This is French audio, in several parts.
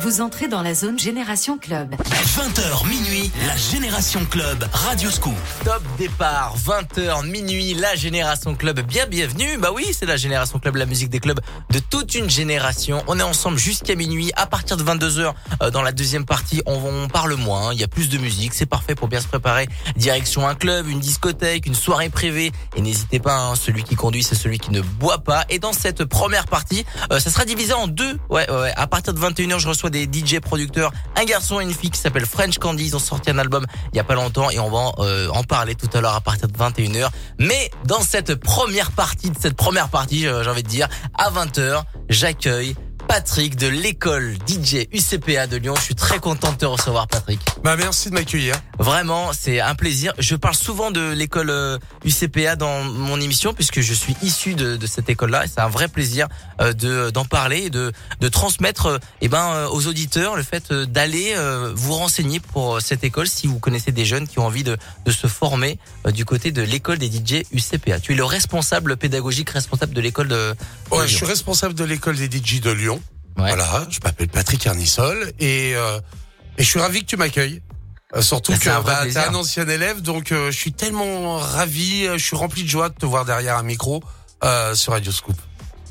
vous entrez dans la zone Génération Club. 20h minuit, la Génération Club, Radio Scoop. Top départ, 20h minuit, la Génération Club. Bien bienvenue. Bah oui, c'est la Génération Club, la musique des clubs de toute une génération. On est ensemble jusqu'à minuit. À partir de 22h, euh, dans la deuxième partie, on, on parle moins. Il y a plus de musique. C'est parfait pour bien se préparer. Direction un club, une discothèque, une soirée privée. Et n'hésitez pas, hein, celui qui conduit, c'est celui qui ne boit pas. Et dans cette première partie, euh, ça sera divisé en deux. Ouais, ouais, ouais. À partir de 21h, je reçois des DJ producteurs, un garçon et une fille qui s'appelle French Candy. Ils ont sorti un album il y a pas longtemps et on va euh, en parler tout à l'heure à partir de 21h. Mais dans cette première partie, de cette première partie, euh, j'ai envie de dire, à 20h, j'accueille Patrick de l'école DJ UCPA de Lyon. Je suis très content de te recevoir, Patrick. Bah merci de m'accueillir. Vraiment, c'est un plaisir. Je parle souvent de l'école euh, UCPA dans mon émission puisque je suis issu de, de cette école-là. Et c'est un vrai plaisir euh, de d'en parler et de de transmettre euh, eh ben euh, aux auditeurs le fait euh, d'aller euh, vous renseigner pour cette école si vous connaissez des jeunes qui ont envie de de se former euh, du côté de l'école des DJ UCPA. Tu es le responsable pédagogique, responsable de l'école de, de Ouais, je suis responsable de l'école des DJ de Lyon. Ouais. Voilà, je m'appelle Patrick Arnisol et euh, et je suis ravi que tu m'accueilles. Euh, surtout Bah, que c'est un bah, t'es un ancien élève, donc euh, je suis tellement ravi, euh, je suis rempli de joie de te voir derrière un micro euh, sur Radio Scoop.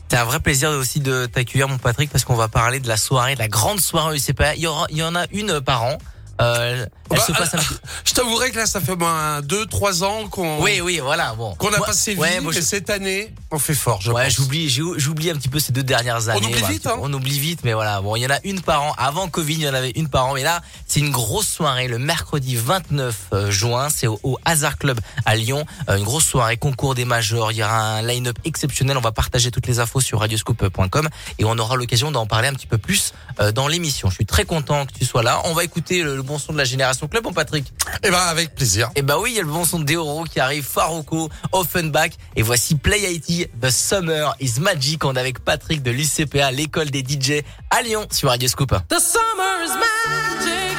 C'est un vrai plaisir aussi de t'accueillir, mon Patrick, parce qu'on va parler de la soirée, de la grande soirée UCPA. Il y, aura, il y en a une par an. Euh, elle Bah, se passe un petit- Je t'avouerai que là, ça fait moins deux, trois ans qu'on Oui, oui, voilà. Bon. qu'on a Moi- passé vite, ouais, moi, cette année, on fait fort. Je ouais, j'oublie, j'oublie un petit peu ces deux dernières années. oublie Voilà, vite, hein. On oublie vite, mais voilà. Bon, il y en a une par an. Avant Covid, il y en avait une par an, mais là, c'est une grosse soirée le mercredi 29 euh, juin. C'est au, au Hazard Club à Lyon. Euh, une grosse soirée, concours des majors. Il y aura un line-up exceptionnel. On va partager toutes les infos sur radioscoop.com et on aura l'occasion d'en parler un petit peu plus euh, dans l'émission. Je suis très content que tu sois là. On va écouter le bon son de la génération club, mon Patrick. Eh ben, avec plaisir. Et bah oui, il y a le bon son de Deoro qui arrive, Farouko, Offenbach. Et voici Play IT, The Summer is Magic. On est avec Patrick de l'UCPA, l'école des DJ à Lyon sur Radio Scoop. The summer is magic,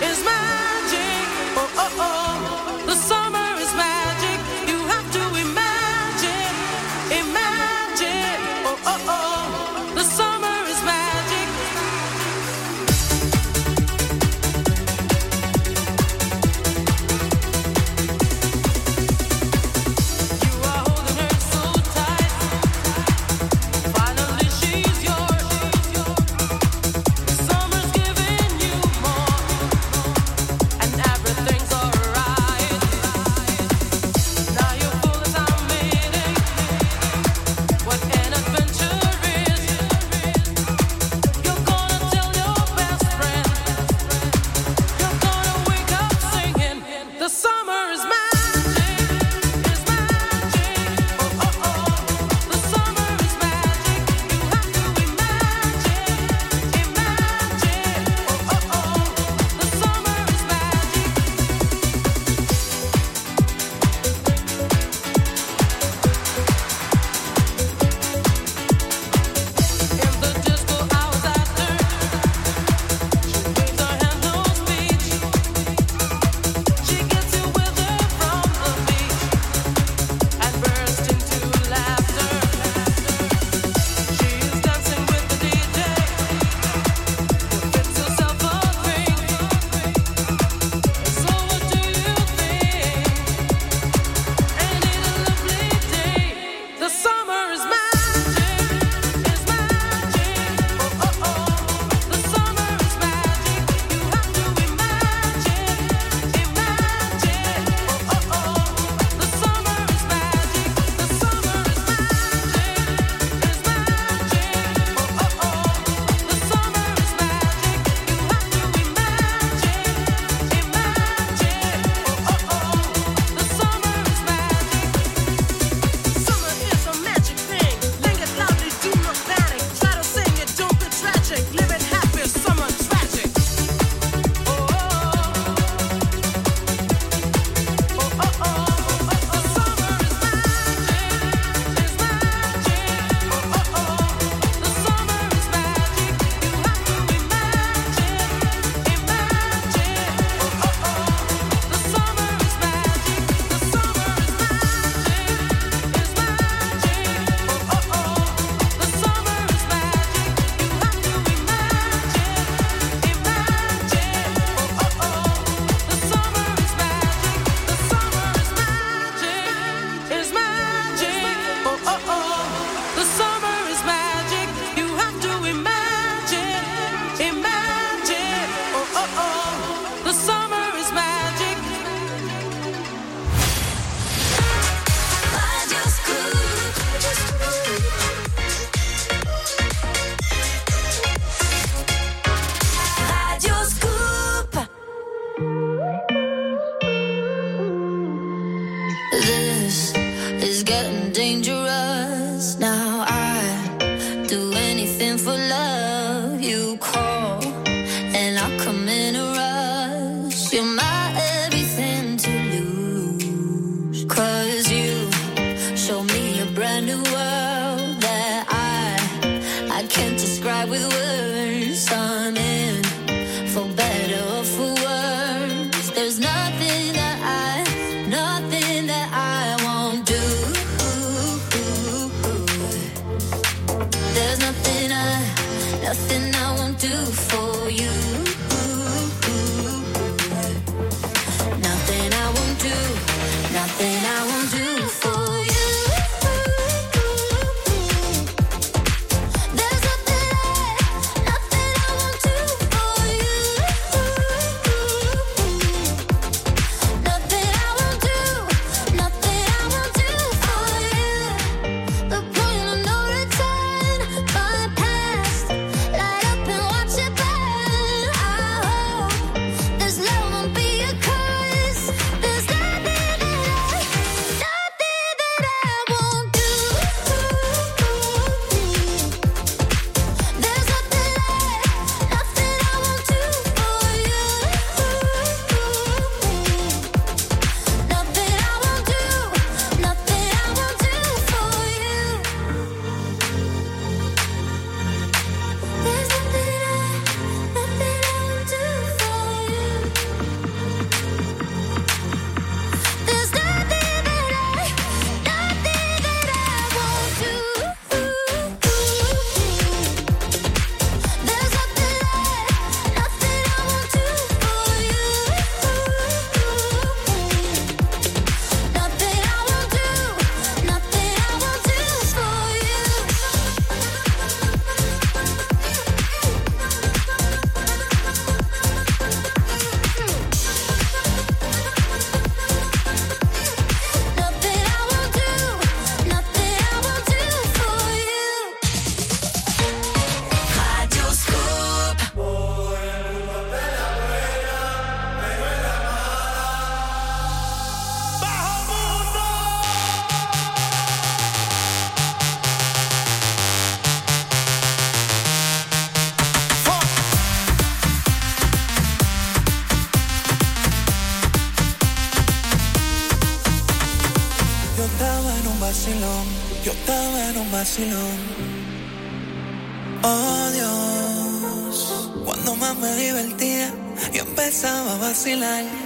is magic. Oh oh oh. Empezaba a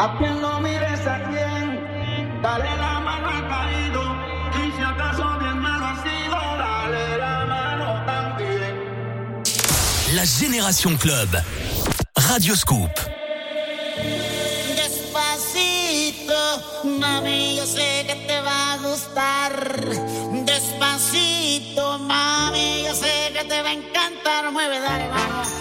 A quien no mires a quien, dale la mano al caído. Y si acaso bien malo ha sido, dale la mano también. La Génération Club. Radio Scoop. Despacito, mami, yo sé que te va a gustar. Despacito, mami, yo sé que te va a encantar. Mueve, dale, vamos.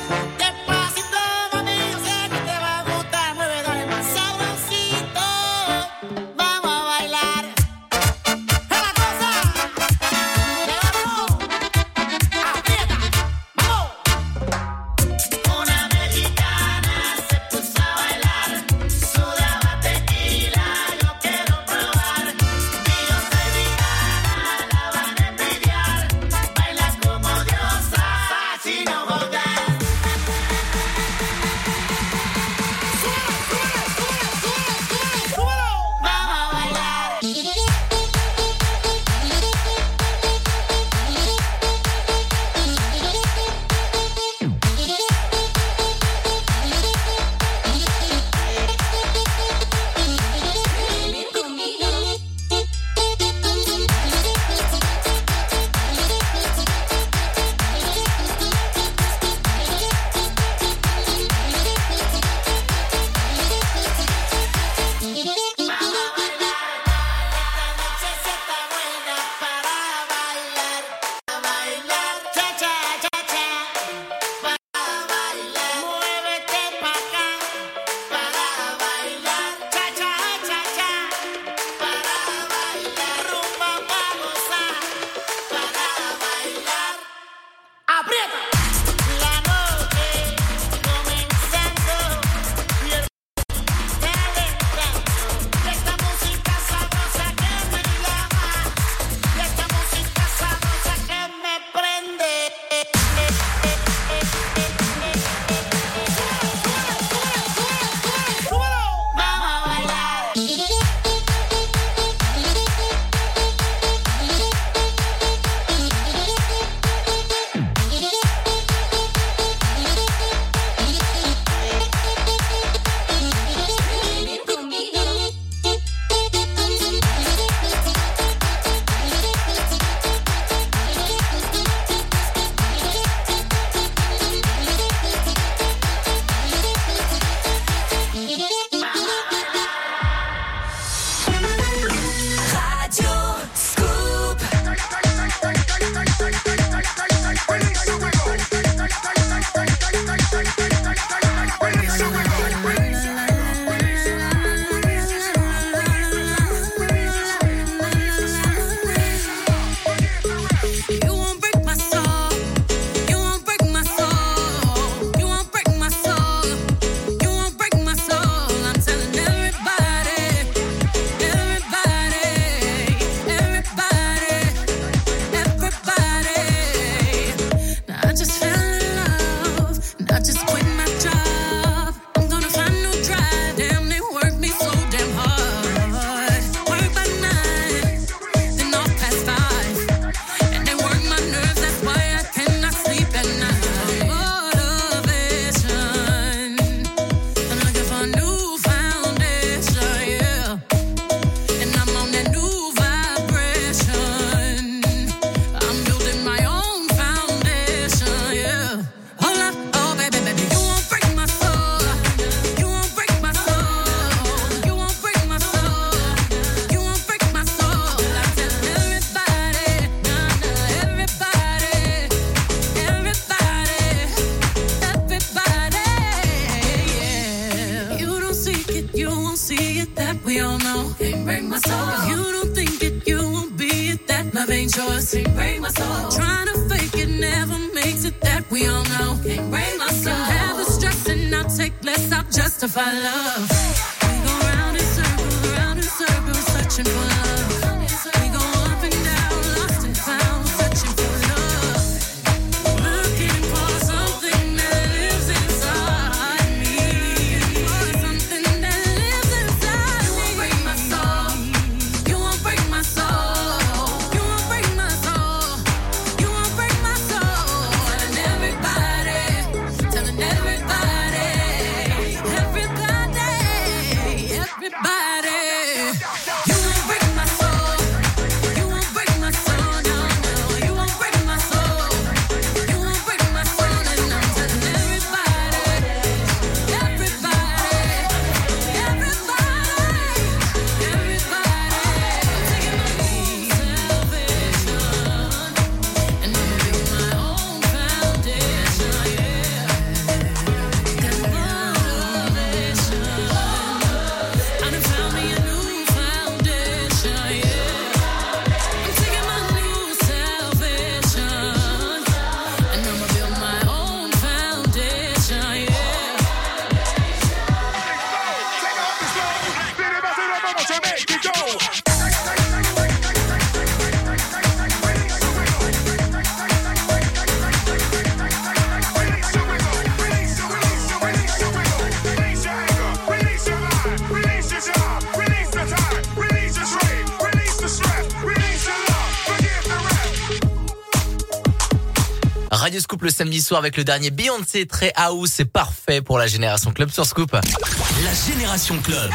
Scoop le samedi soir avec le dernier Beyoncé très house, c'est parfait pour la génération club sur Scoop. La Génération Club.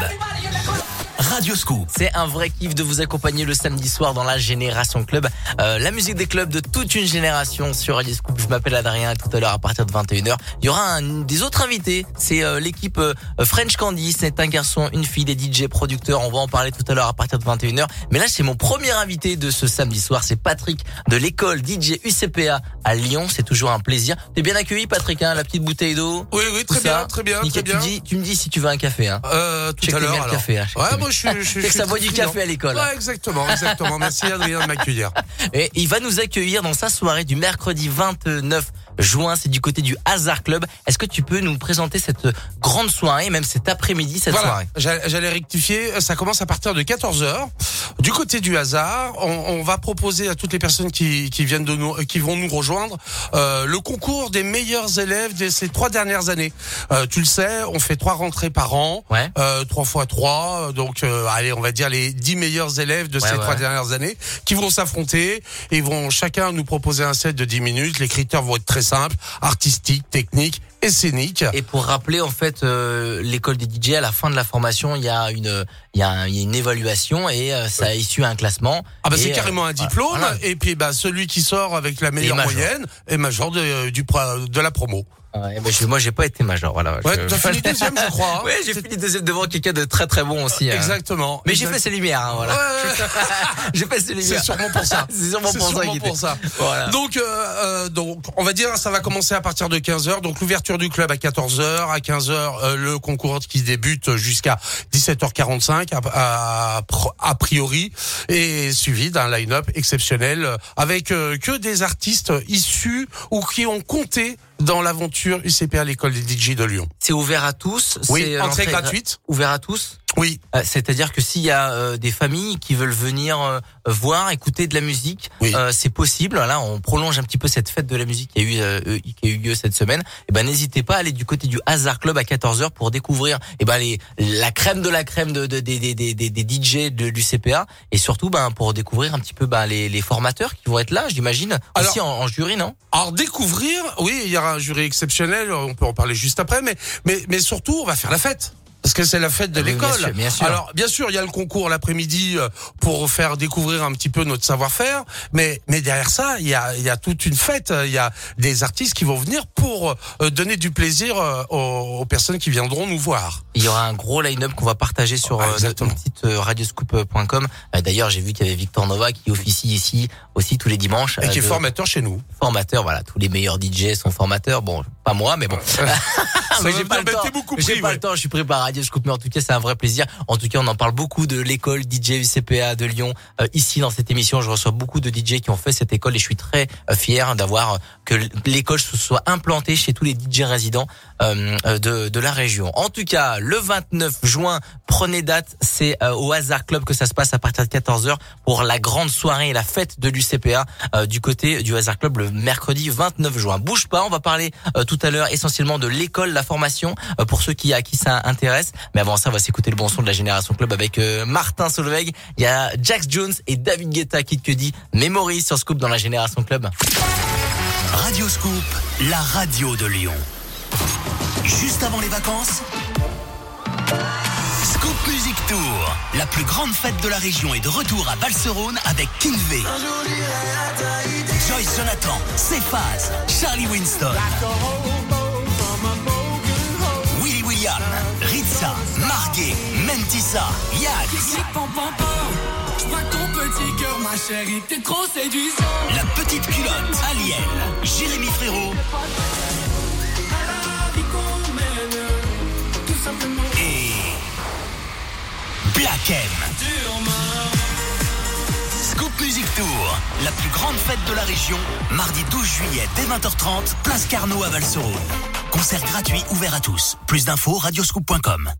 Radio Scoop. C'est un vrai kiff de vous accompagner le samedi soir dans la Génération Club. Euh, la musique des clubs de toute une génération sur Radio Scoop. Je m'appelle Adrien tout à l'heure à partir de 21h. Il y aura un, des autres invités. C'est euh, l'équipe euh, French Candy. C'est un garçon, une fille, des DJ producteurs. On va en parler tout à l'heure à partir de 21h. Mais là, c'est mon premier invité de ce samedi soir. C'est Patrick de l'école DJ UCPA à Lyon. C'est toujours un plaisir. T'es bien accueilli, Patrick, hein, la petite bouteille d'eau. Oui, oui, très bien, très bien, Nickel. très bien. Tu, dis, tu me dis si tu veux un café. Hein. Euh, tout que à l'heure. café, hein, Ouais, moi je suis. je que ça boit du café à l'école. Ouais, exactement, exactement. Merci Adrien de m'accueillir. Et il va nous accueillir dans sa soirée du mercredi 29 juin. C'est du côté du Hasard Club. Est-ce que tu peux nous présenter cette grande soirée, même cet après-midi, cette Voilà, soirée? J'allais rectifier, ça commence à partir de 14h. Du côté du hasard, on, on va proposer à toutes les personnes qui, qui viennent de nous, qui vont nous rejoindre, euh, le concours des meilleurs élèves de ces trois dernières années. Euh, tu le sais, on fait trois rentrées par an, Ouais. euh, trois fois trois, donc euh, allez, on va dire les dix meilleurs élèves de Ouais, ces ouais. trois dernières années qui vont s'affronter et vont chacun nous proposer un set de 10 minutes. Les critères vont être très simples, artistiques, techniques et scéniques. Et pour rappeler, en fait, euh, l'école des DJ, à la fin de la formation, il y a une, il y a, une évaluation et euh, ça a issu un classement. Ah bah c'est euh, carrément un diplôme Voilà. et puis bah celui qui sort avec la meilleure major. moyenne est major de, du pro- de la promo. Ouais, bah, je- moi, j'ai pas été major. Voilà. Ouais, Je- t'as fini deuxième je crois. hein. Ouais, j'ai fini deuxième devant quelqu'un de très très bon aussi. hein. Exactement. Mais j'ai fait ses lumières, hein, voilà. Ouais, ouais, j'ai fait ses C'est lumières. sûrement pour ça. C'est sûrement C'est pour ça. sûrement qu'il pour était- ça. Voilà. Donc, euh, euh, donc, on va dire, ça va commencer à partir de 15h. Donc, l'ouverture du club à 14h. À 15h, euh, le concours qui débute jusqu'à 17h45, à, à- a priori, et suivi d'un line-up exceptionnel avec euh, que des artistes issus ou qui ont compté dans l'aventure UCP à l'école des DJ de Lyon. C'est ouvert à tous. Oui, entrée gratuite. Ouvert à tous. Oui, Euh, C'est-à-dire que s'il y a euh, des familles qui veulent venir euh, voir, écouter de la musique, Oui. euh, c'est possible. Là, on prolonge un petit peu cette fête de la musique qui a eu euh, qui a eu lieu cette semaine. Et ben n'hésitez pas à aller du côté du Hasard Club à 14h pour découvrir et ben les la crème de la crème de, de- des des des des des DJ de du CPA et surtout ben pour découvrir un petit peu ben les les formateurs qui vont être là, j'imagine aussi en, en jury, non? Alors découvrir, oui, il y aura un jury exceptionnel, on peut en parler juste après, mais mais mais surtout on va faire la fête. Parce que c'est la fête de oui, bien l'école. sûr, bien sûr. Alors bien sûr, il y a le concours l'après-midi euh, pour faire découvrir un petit peu notre savoir-faire, mais mais derrière ça, il y a il y a toute une fête, il y a des artistes qui vont venir pour euh, donner du plaisir euh, aux, aux personnes qui viendront nous voir. Il y aura un gros line-up qu'on va partager sur Ah, notre site radioscoop.com. D'ailleurs, j'ai vu qu'il y avait Victor Nova qui officie ici aussi tous les dimanches. Et qui est de- formateur chez nous. formateur, voilà, tous les meilleurs DJ sont formateurs. Bon, Pas moi, mais bon. Ça mais va j'ai pas le temps. pris, pas ouais. le temps. Je suis pris par Radio Scoop, mais en tout cas, c'est un vrai plaisir. En tout cas, on en parle beaucoup de l'école DJ UCPA de Lyon euh, ici dans cette émission. Je reçois beaucoup de DJ qui ont fait cette école et je suis très euh, fier d'avoir euh, que l'école se soit implantée chez tous les DJ résidents de de la région. En tout cas, le 29 juin, prenez date. C'est euh, au Hasard Club que ça se passe à partir de 14h pour la grande soirée et la fête de l'UCPA euh, du côté du Hasard Club le mercredi 29 juin. Bouge pas, on va parler euh, tout à l'heure essentiellement de l'école, la formation euh, pour ceux qui à qui ça intéresse. Mais avant ça, on va s'écouter le bon son de la Génération Club avec euh, Martin Solveig. Il y a Jax Jones et David Guetta qui te dit Memory sur Scoop dans la Génération Club. Radio Scoop, la radio de Lyon. Juste avant les vacances, Scoop Music Tour, la plus grande fête de la région est de retour à Balserone avec Kinvey, Joyce Jonathan, Cephas, Charlie Winston, Willy William, Ritza, Marguet, Mentissa, Yags, La Petite Culotte, Aliel, Jérémy Frérot et Black M. Scoop Music Tour, la plus grande fête de la région, mardi 12 juillet dès 20h30, place Carnot à Valserone. Concert gratuit ouvert à tous. Plus d'infos radioscoop.com.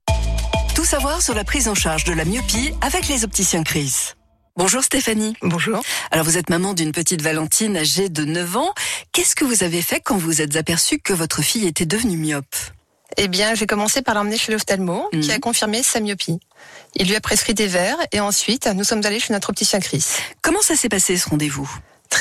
Tout savoir sur la prise en charge de la myopie avec les opticiens Chris. Bonjour Stéphanie. Bonjour. Alors vous êtes maman d'une petite Valentine âgée de 9 ans. Qu'est-ce que vous avez fait quand vous êtes aperçue que votre fille était devenue myope? Eh bien, j'ai commencé par l'emmener chez l'ophtalmo, Mhm. qui a confirmé sa myopie. Il lui a prescrit des verres et ensuite, nous sommes allés chez notre opticien Chris. Comment ça s'est passé ce rendez-vous?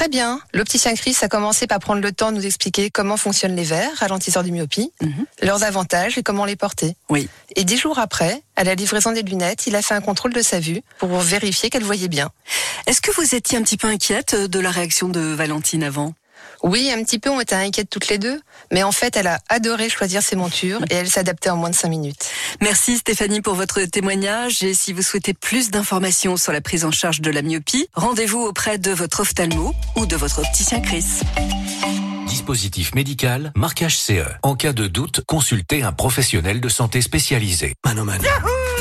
Très bien. L'opticien Chris a commencé par prendre le temps de nous expliquer comment fonctionnent les verres, ralentisseurs de myopie, Mhm. leurs avantages et comment les porter. Oui. Et dix jours après, à la livraison des lunettes, il a fait un contrôle de sa vue pour vérifier qu'elle voyait bien. Est-ce que vous étiez un petit peu inquiète de la réaction de Valentine avant? Oui, un petit peu, on était inquiètes toutes les deux, mais en fait, elle a adoré choisir ses montures et elle s'adaptait en moins de cinq minutes. Merci Stéphanie pour votre témoignage et si vous souhaitez plus d'informations sur la prise en charge de la myopie, rendez-vous auprès de votre ophtalmo ou de votre opticien Chris. Dispositif médical, marquage CE. En cas de doute, consultez un professionnel de santé spécialisé. Mano Mano.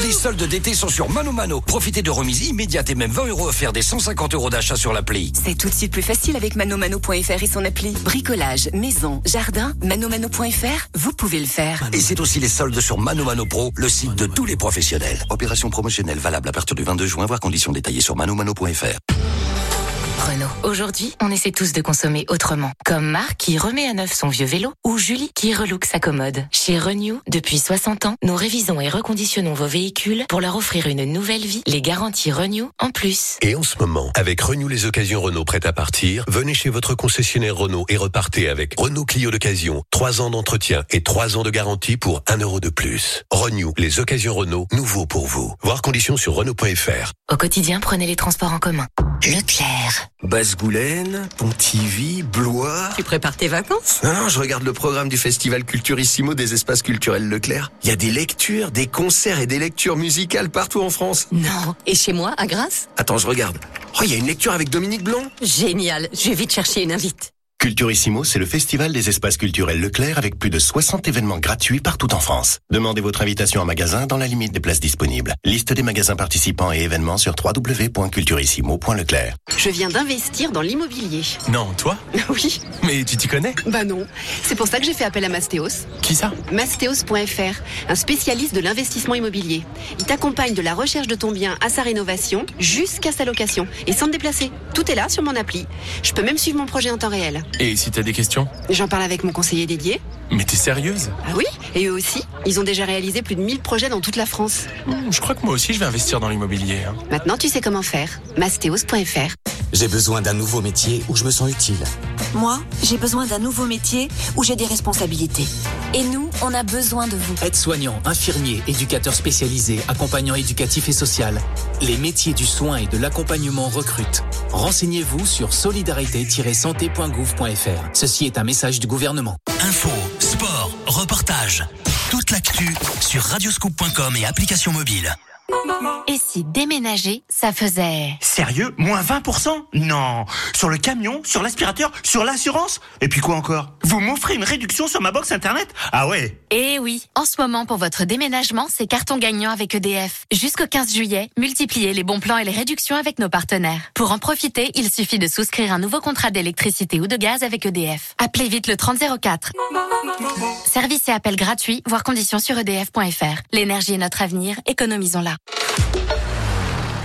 Les soldes d'été sont sur Mano Mano. Profitez de remises immédiates et même 20 euros offerts des 150 euros d'achat sur l'appli. C'est tout de suite plus facile avec manomano.fr et son appli. Bricolage, maison, jardin, manomano.fr, vous pouvez le faire. Et c'est aussi les soldes sur Mano Mano Pro, le site de tous les professionnels. Opération promotionnelle valable à partir du 22 juin, voir conditions détaillées sur manomano.fr. Renault. Aujourd'hui, on essaie tous de consommer autrement. Comme Marc qui remet à neuf son vieux vélo ou Julie qui relook sa commode. Chez Renew, depuis 60 ans, nous révisons et reconditionnons vos véhicules pour leur offrir une nouvelle vie. Les garanties Renew en plus. Et en ce moment, avec Renew les occasions Renault prêtes à partir, venez chez votre concessionnaire Renault et repartez avec Renault Clio d'occasion, 3 ans d'entretien et 3 ans de garantie pour 1 euro de plus. Renew les occasions Renault, nouveau pour vous. Voir conditions sur Renault.fr. Au quotidien, prenez les transports en commun. Leclerc. Basse-Goulaine, Pontivy, Blois. Tu prépares tes vacances? Non, non, je regarde le programme du festival Culturissimo des espaces culturels Leclerc. Il y a des lectures, des concerts et des lectures musicales partout en France. Non. Et chez moi, à Grasse? Attends, je regarde. Oh, il y a une lecture avec Dominique Blanc? Génial. Je vais vite chercher une invite. Culturissimo, c'est le festival des espaces culturels Leclerc avec plus de 60 événements gratuits partout en France. Demandez votre invitation en magasin dans la limite des places disponibles. Liste des magasins participants et événements sur www.culturissimo.leclerc. Je viens d'investir dans l'immobilier. Non, toi Oui. Mais tu t'y connais Bah non. C'est pour ça que j'ai fait appel à Mastéos. Qui ça Mastéos.fr, un spécialiste de l'investissement immobilier. Il t'accompagne de la recherche de ton bien à sa rénovation jusqu'à sa location et sans te déplacer. Tout est là sur mon appli. Je peux même suivre mon projet en temps réel. Et si t'as des questions J'en parle avec mon conseiller dédié. Mais t'es sérieuse? Ah oui Et eux aussi. Ils ont déjà réalisé plus de 1000 projets dans toute la France. Hmm, Je crois que moi aussi je vais investir dans l'immobilier. hein. Maintenant, tu sais comment faire. Mastéos.fr. J'ai besoin d'un nouveau métier où je me sens utile. Moi, j'ai besoin d'un nouveau métier où j'ai des responsabilités. Et nous, on a besoin de vous. Aide-soignant, infirmier, éducateur spécialisé, accompagnant éducatif et social. Les métiers du soin et de l'accompagnement recrutent. Renseignez-vous sur solidarité-santé.gouv.fr. Ceci est un message du gouvernement. Info, sport, reportage. Toute l'actu sur radioscoop.com et application mobile. Et si déménager, ça faisait... Sérieux Moins 20% Non Sur le camion, sur l'aspirateur, sur l'assurance? Et puis quoi encore? Vous m'offrez une réduction sur ma box internet? Ah ouais Eh oui, en ce moment pour votre déménagement, c'est carton gagnant avec EDF. Jusqu'au 15 juillet, multipliez les bons plans et les réductions avec nos partenaires. Pour en profiter, il suffit de souscrire un nouveau contrat d'électricité ou de gaz avec EDF. Appelez vite le 3004. Service et appel gratuit, voire conditions sur edf.fr. L'énergie est notre avenir, économisons-la.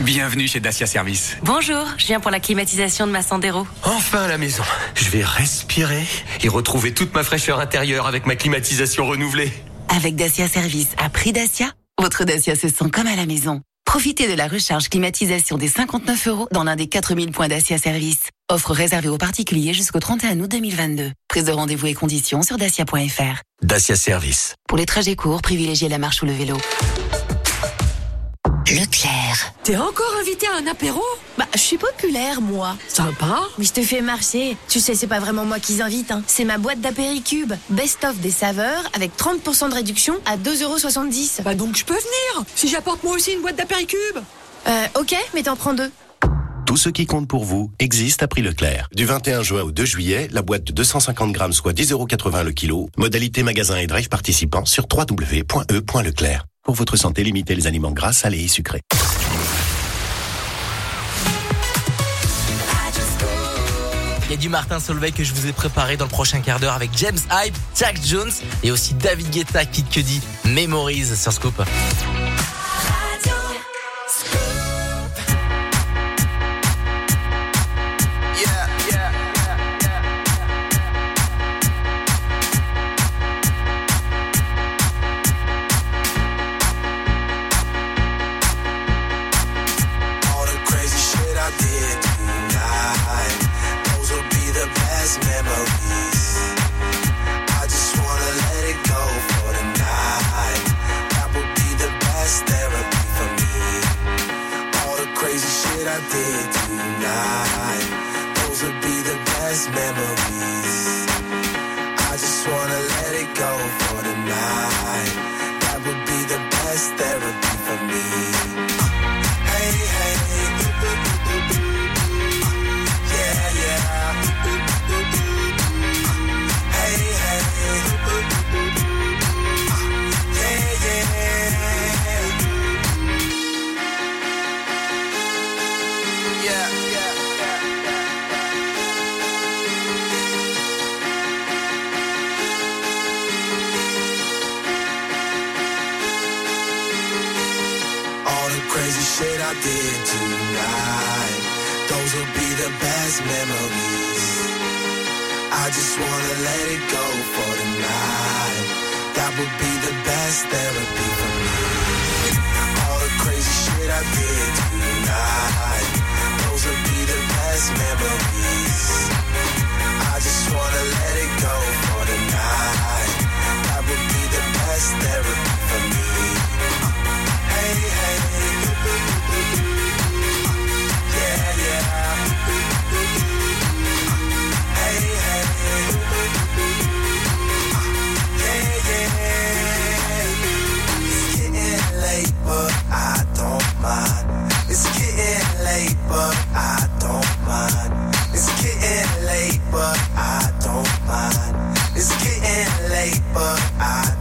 Bienvenue chez Dacia Service. Bonjour, je viens pour la climatisation de ma Sandero. Enfin à la maison. Je vais respirer et retrouver toute ma fraîcheur intérieure avec ma climatisation renouvelée. Avec Dacia Service à prix Dacia, votre Dacia se sent comme à la maison. Profitez de la recharge climatisation des 59 euros dans l'un des 4000 points Dacia Service. Offre réservée aux particuliers jusqu'au 31 août 2022. Prise de rendez-vous et conditions sur dacia.fr. Dacia Service. Pour les trajets courts, privilégiez la marche ou le vélo. Leclerc. T'es encore invité à un apéro? Bah, je suis populaire, moi. Sympa. Mais je te fais marcher. Tu sais, c'est pas vraiment moi qui invite, hein. C'est ma boîte d'apéricube. Best-of des saveurs avec 30% de réduction à 2,70€. Bah donc je peux venir si j'apporte moi aussi une boîte d'apéricube. Euh, ok, mais t'en prends deux. Tout ce qui compte pour vous existe à prix Leclerc. Du 21 juin au 2 juillet, la boîte de 250 grammes soit 10,80€ le kilo. Modalité magasin et drive participant sur www.e.leclerc. Pour votre santé, limitez les aliments gras, salés et sucrés. Il y a du Martin Solveig que je vous ai préparé dans le prochain quart d'heure avec James Hype, Jack Jones et aussi David Guetta, Kid Cudi, Memories sur Scoop. Best I just wanna let it go for the night. That would be the best therapy for me. All the crazy shit I did tonight, those will be the best memories. I just wanna let it go for the night. That would be the best therapy for me. Hey, hey, mind. It's getting late, but I don't mind. It's getting late, but I don't mind. It's getting late, but I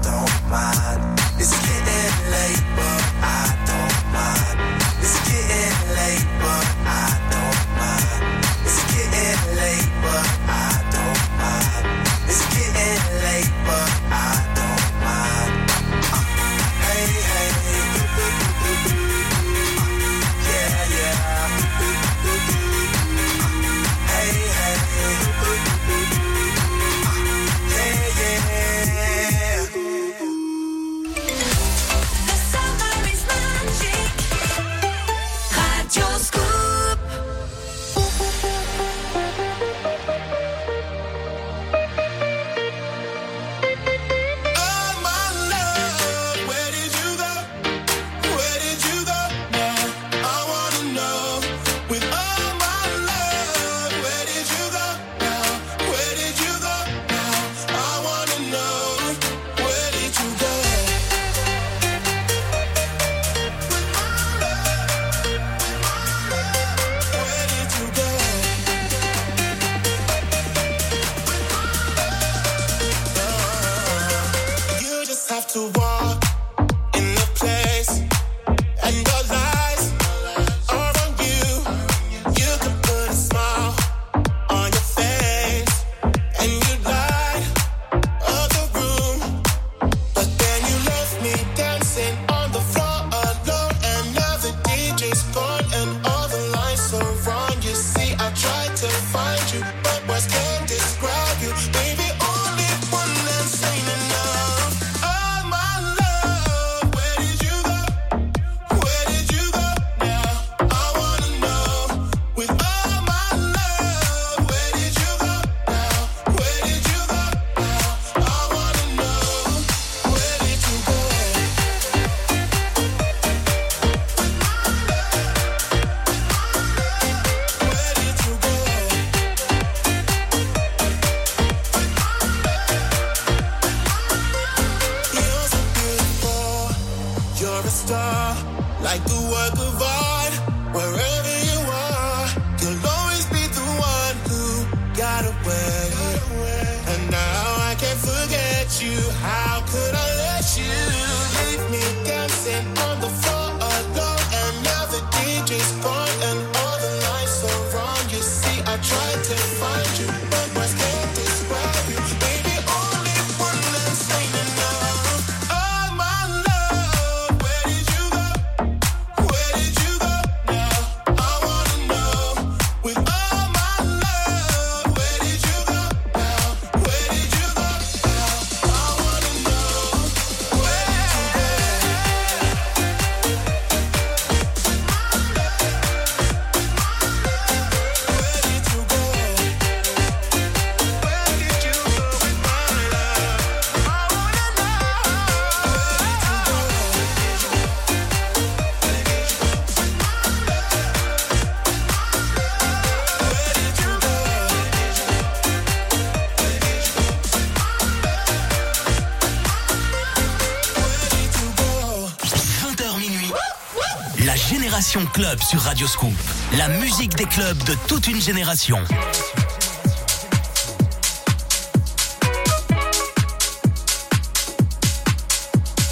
Club sur Radio Scoop. La musique des clubs de toute une génération.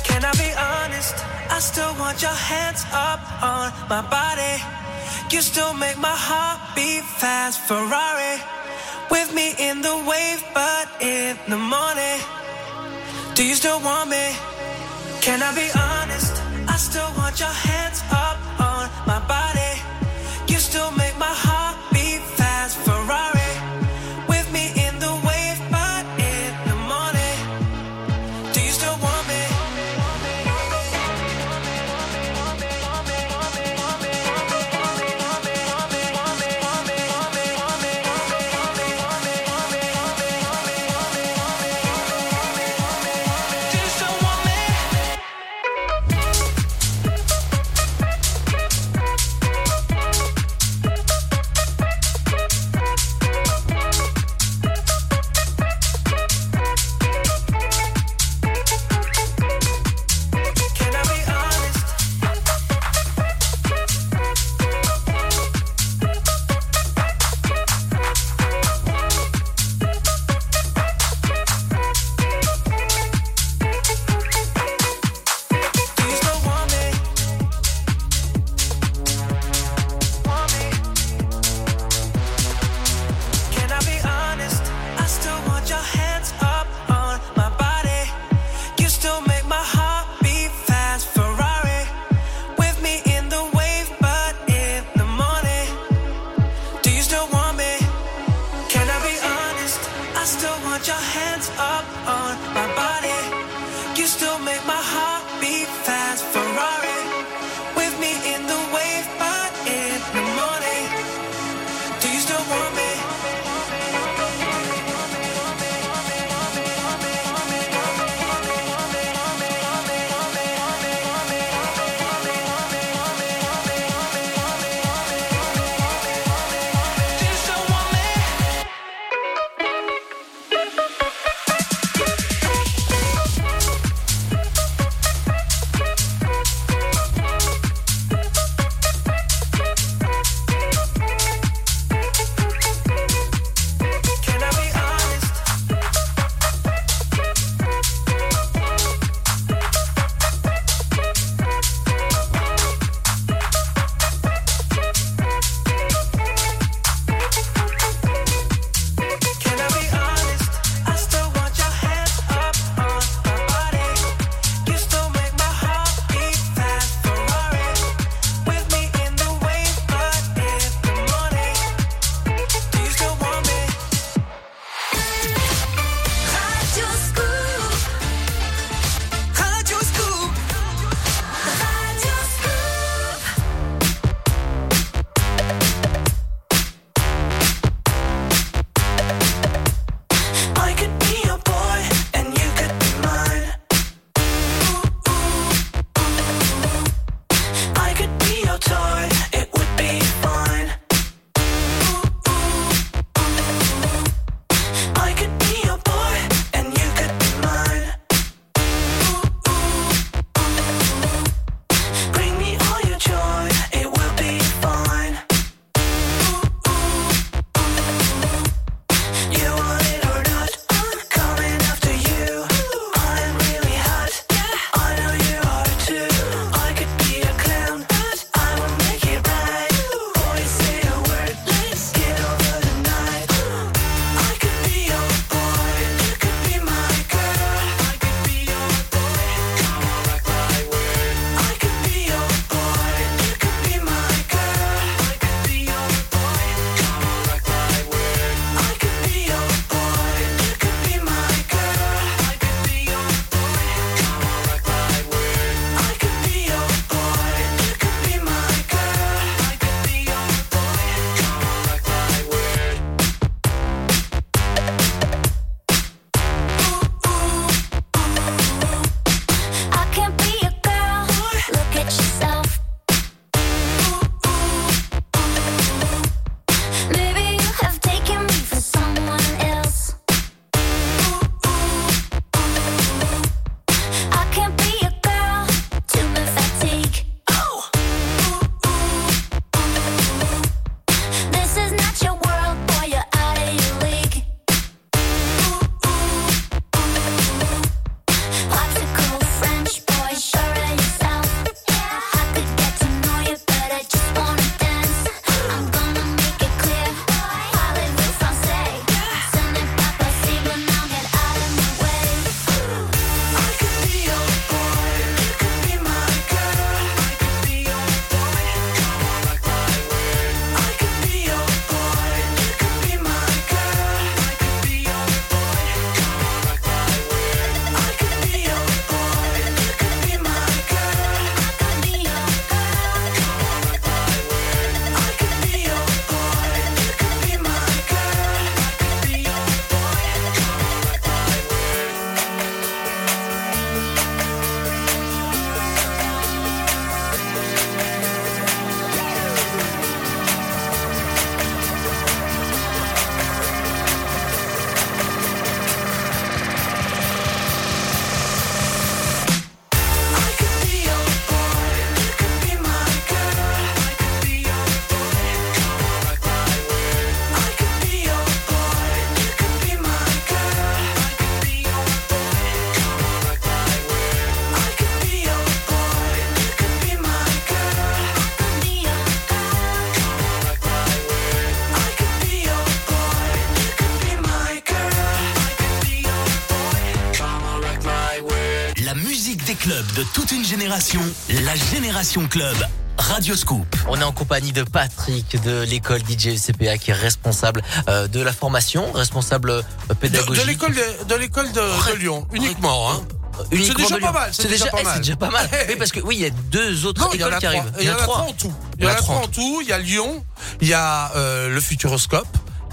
Can I be honest? I still want your hands up on my body. You still make my heart beat fast. Ferrari with me in the wave, but in the morning. Do you still want me? Can I be honest? Génération, la Génération Club. Radio Scoop. On est en compagnie de Patrick de l'école DJ CPA qui est responsable euh, de la formation, responsable euh, De, pédagogique. de l'école de, de l'école de, de Lyon, uniquement. Hein. C'est déjà de pas mal. C'est déjà, c'est déjà pas mal. Oui, parce que oui, il y a deux autres Non, écoles a qui arrivent. Il y en a trois en tout. Il y en a trois en tout. Il y a Lyon, il y a euh, le Futuroscope.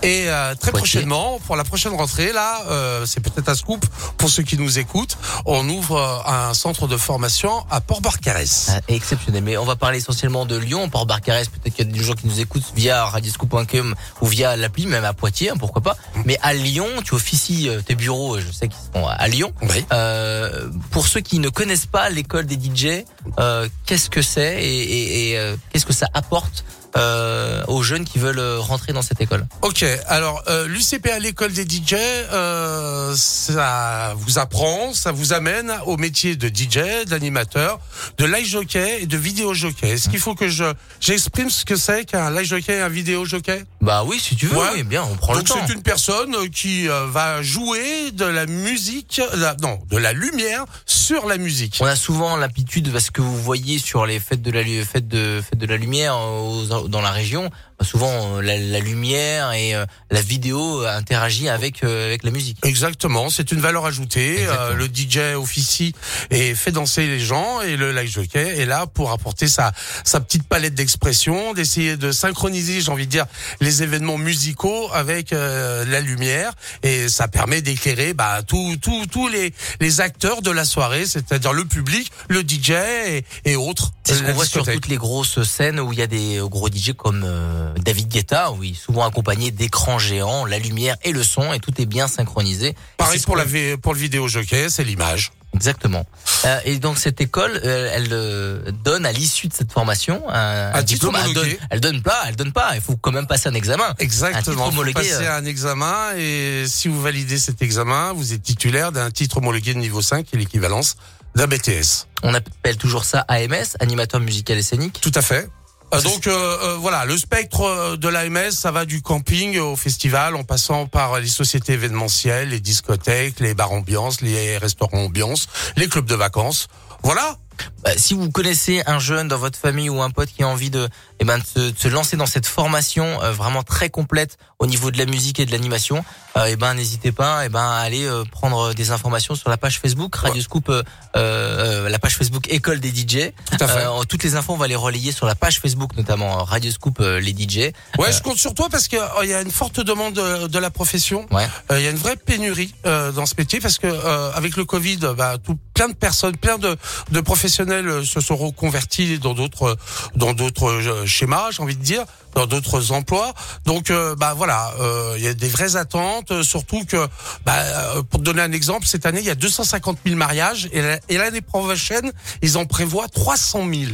Et euh, très Poitiers. prochainement, pour la prochaine rentrée, là, euh, c'est peut-être un scoop pour ceux qui nous écoutent, on ouvre euh, un centre de formation à Port-Barcarès. Ah, exceptionnel. Mais on va parler essentiellement de Lyon, Port Barcarès. Peut-être qu'il y a des gens qui nous écoutent via radioscoop.com ou via l'appli, même à Poitiers, hein, pourquoi pas. Mais à Lyon, tu officies euh, tes bureaux, euh, je sais qu'ils sont à Lyon. Euh, pour ceux qui ne connaissent pas l'école des DJ, euh, qu'est-ce que c'est et, et- et, euh, qu'est-ce que ça apporte euh, aux jeunes qui veulent euh, rentrer dans cette école Ok, alors euh, l'UCPA, l'école des DJ, euh, ça vous apprend, ça vous amène au métier de DJ, d'animateur, de live jockey et de vidéo jockey. Est-ce qu'il faut que je j'exprime ce que c'est qu'un live jockey et un vidéo jockey? Bah oui, si tu veux, oui, bien, on prend Donc le temps. c'est une personne euh, qui euh, va jouer de la musique, la- non, de la lumière sur la musique. On a souvent l'habitude, parce que vous voyez sur les fêtes de la fêtes de fêtes de la lumière aux- dans la région, souvent euh, la, la lumière et euh, la vidéo euh, interagit avec euh, avec la musique. Exactement, c'est une valeur ajoutée. Euh, le DJ officie et fait danser les gens et le live jockey est là pour apporter sa sa petite palette d'expression, d'essayer de synchroniser, j'ai envie de dire, les événements musicaux avec euh, la lumière et ça permet d'éclairer bah tous tous tous les les acteurs de la soirée, c'est-à-dire le public, le DJ et, et autres. C'est ce qu'on voit sur toutes les grosses scènes où il y a des gros DJ comme euh, David Guetta, oui, souvent accompagné d'écrans géants, la lumière et le son et tout est bien synchronisé. Pareil pour la vi- pour le vidéo jockey, c'est l'image. Exactement. Euh, et donc cette école, euh, elle euh, donne à l'issue de cette formation un, Un titre diplôme. Elle donne, elle donne pas, elle donne pas. Il faut quand même passer un examen. Un Exactement. Vous homologué. passez euh, un examen et si vous validez cet examen, vous êtes titulaire d'un titre homologué de niveau 5 qui est l'équivalence d'un BTS. On appelle toujours ça AMS, animateur musical et scénique. Tout à fait. Euh, donc euh, euh, voilà, le spectre euh, de l'AMS, ça va du camping au festival, en passant par les sociétés événementielles, les discothèques, les bars ambiance, les restaurants ambiance, les clubs de vacances. Voilà. Bah, si vous connaissez un jeune dans votre famille ou un pote qui a envie de, eh ben, de, se, de se lancer dans cette formation euh, vraiment très complète au niveau de la musique et de l'animation, euh, eh ben n'hésitez pas, eh ben à aller euh, prendre des informations sur la page Facebook Radio Scoop, euh, euh, la page Facebook École des DJ. Tout à fait. Euh, toutes les infos on va les relayer sur la page Facebook notamment euh, Radio Scoop euh, les DJ. Ouais, Euh, je compte sur toi parce qu'il y a une forte demande de, de la profession. Ouais. Euh, Il y a une vraie pénurie euh, dans ce métier parce que euh, avec le Covid, bah, tout, plein de personnes, plein de, de professionnels euh, se sont reconvertis dans d'autres dans d'autres euh, schémas, j'ai envie de dire, dans d'autres emplois. Donc, euh, bah voilà, euh, il y a des vraies attentes, euh, surtout que, bah, euh, pour te donner un exemple, cette année il y a 250 000 mariages et l'année prochaine ils en prévoient 300 000.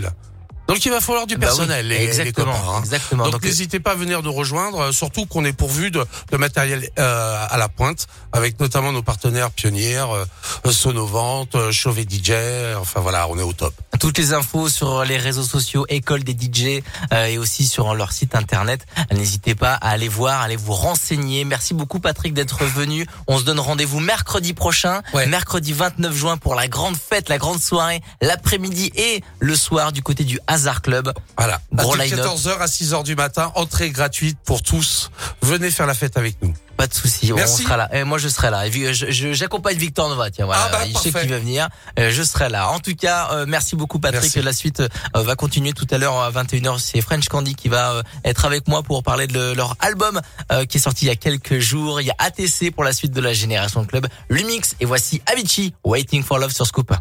Donc il va falloir du Bah oui, personnel, les, les exactement, copains, hein. exactement. Donc, Donc, n'hésitez pas à venir nous rejoindre, euh, surtout qu'on est pourvu de, de matériel euh, à la pointe, avec notamment nos partenaires pionnières, euh, Sonovante, euh, Chauvet DJ, enfin voilà, on est au top. Toutes les infos sur les réseaux sociaux, école des DJ euh, et aussi sur leur site internet. N'hésitez pas à aller voir, à aller vous renseigner. Merci beaucoup Patrick d'être venu. On se donne rendez-vous mercredi prochain, mercredi 29 juin pour la grande fête, la grande soirée, l'après-midi et le soir du côté du Hazard Club. Voilà. Gros à line-up. 14h à 6h du matin, entrée gratuite pour tous. Venez faire la fête avec nous. Pas de souci, on sera là. Et moi je serai là. Et vu- je- je- J'accompagne Victor Nova. Tiens, voilà, Ah bah, il sait qu'il va venir. Euh, Je serai là. En tout cas, euh, merci beaucoup Patrick. Merci. La suite euh, va continuer tout à l'heure à 21h. C'est French Candy qui va euh, être avec moi pour parler de le- leur album euh, qui est sorti il y a quelques jours. Il y a ATC pour la suite de la Génération Club, Lumix et voici Avicii, Waiting for Love sur Scoop.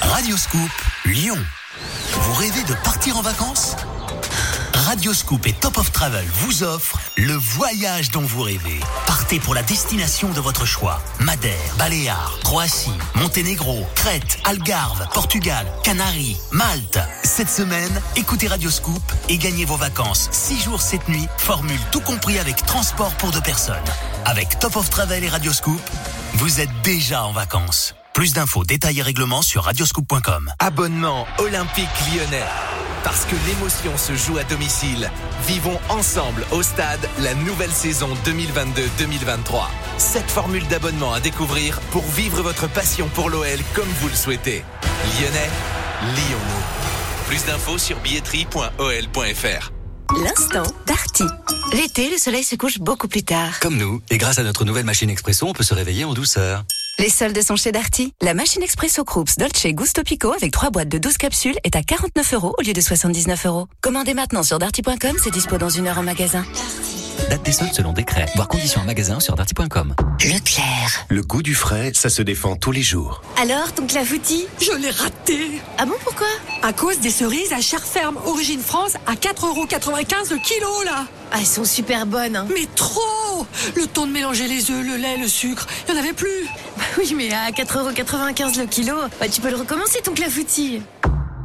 Radio Scoop, Lyon. Vous rêvez de partir en vacances? Radio Scoop et Top of Travel vous offrent le voyage dont vous rêvez. Partez pour la destination de votre choix. Madère, Baléares, Croatie, Monténégro, Crète, Algarve, Portugal, Canaries, Malte. Cette semaine, écoutez Radio Scoop et gagnez vos vacances 6 jours 7 nuits, formule tout compris avec transport pour deux personnes. Avec Top of Travel et Radio Scoop, vous êtes déjà en vacances. Plus d'infos, détails et règlements sur radioscoop.com. Abonnement olympique lyonnais. Parce que l'émotion se joue à domicile. Vivons ensemble au stade la nouvelle saison 2022-2023. Cette formule d'abonnement à découvrir pour vivre votre passion pour l'OL comme vous le souhaitez. Lyonnais, lions-nous. Plus d'infos sur billetterie.ol.fr. L'instant Darty. L'été, le soleil se couche beaucoup plus tard. Comme nous. Et grâce à notre nouvelle machine expresso, on peut se réveiller en douceur. Les soldes sont chez Darty. La machine expresso Krups Dolce Gusto Pico avec 3 boîtes de 12 capsules est à 49 euros au lieu de 79 euros. Commandez maintenant sur darty.com, c'est dispo dans une heure en magasin. Date des soldes selon décret. Voir conditions en magasin sur darty.com. Leclerc. Le goût du frais, ça se défend tous les jours. Alors, ton clafoutis Je l'ai raté Ah bon, pourquoi? À cause des cerises à chair ferme, origine France, à 4,95€ le kilo, là Ah, elles sont super bonnes. Hein. Mais trop Le temps de mélanger les œufs, le lait, le sucre, il n'y en avait plus Bah oui, mais à 4,95€ le kilo, bah tu peux le recommencer, ton clafoutis.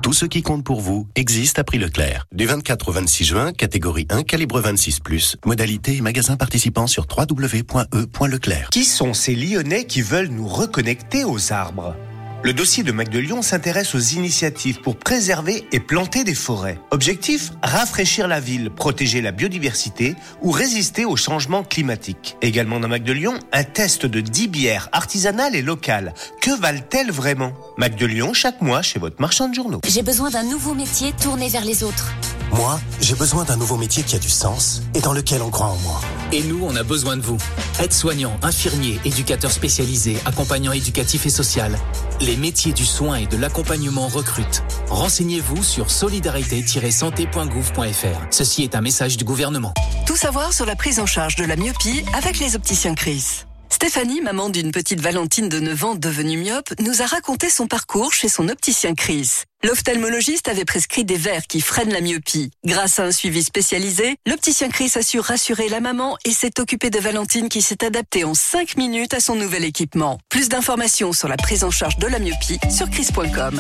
Tout ce qui compte pour vous existe à prix Leclerc. Du 24 au 26 juin, catégorie 1, calibre 26+. Modalité et magasin participant sur www.e.leclerc. Qui sont ces Lyonnais qui veulent nous reconnecter aux arbres? Le dossier de Mac de Lyon s'intéresse aux initiatives pour préserver et planter des forêts. Objectif rafraîchir la ville, protéger la biodiversité ou résister au changement climatique. Également dans Mac de Lyon, un test de 10 bières artisanales et locales. Que valent-elles vraiment? Mac de Lyon chaque mois chez votre marchand de journaux. J'ai besoin d'un nouveau métier tourné vers les autres. Moi, j'ai besoin d'un nouveau métier qui a du sens et dans lequel on croit en moi. Et nous, on a besoin de vous. Aides-soignants, infirmiers, éducateurs spécialisés, accompagnants éducatifs et social. Les métiers du soin et de l'accompagnement recrutent. Renseignez-vous sur solidarité-santé.gouv.fr. Ceci est un message du gouvernement. Tout savoir sur la prise en charge de la myopie avec les opticiens Chris. Stéphanie, maman d'une petite Valentine de 9 ans devenue myope, nous a raconté son parcours chez son opticien Chris. L'ophtalmologiste avait prescrit des verres qui freinent la myopie. Grâce à un suivi spécialisé, l'opticien Chris a su rassurer la maman et s'est occupé de Valentine qui s'est adaptée en 5 minutes à son nouvel équipement. Plus d'informations sur la prise en charge de la myopie sur chris.com.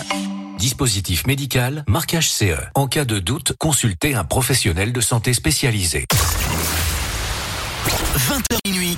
Dispositif médical, marquage CE. En cas de doute, consultez un professionnel de santé spécialisé. 20h minuit.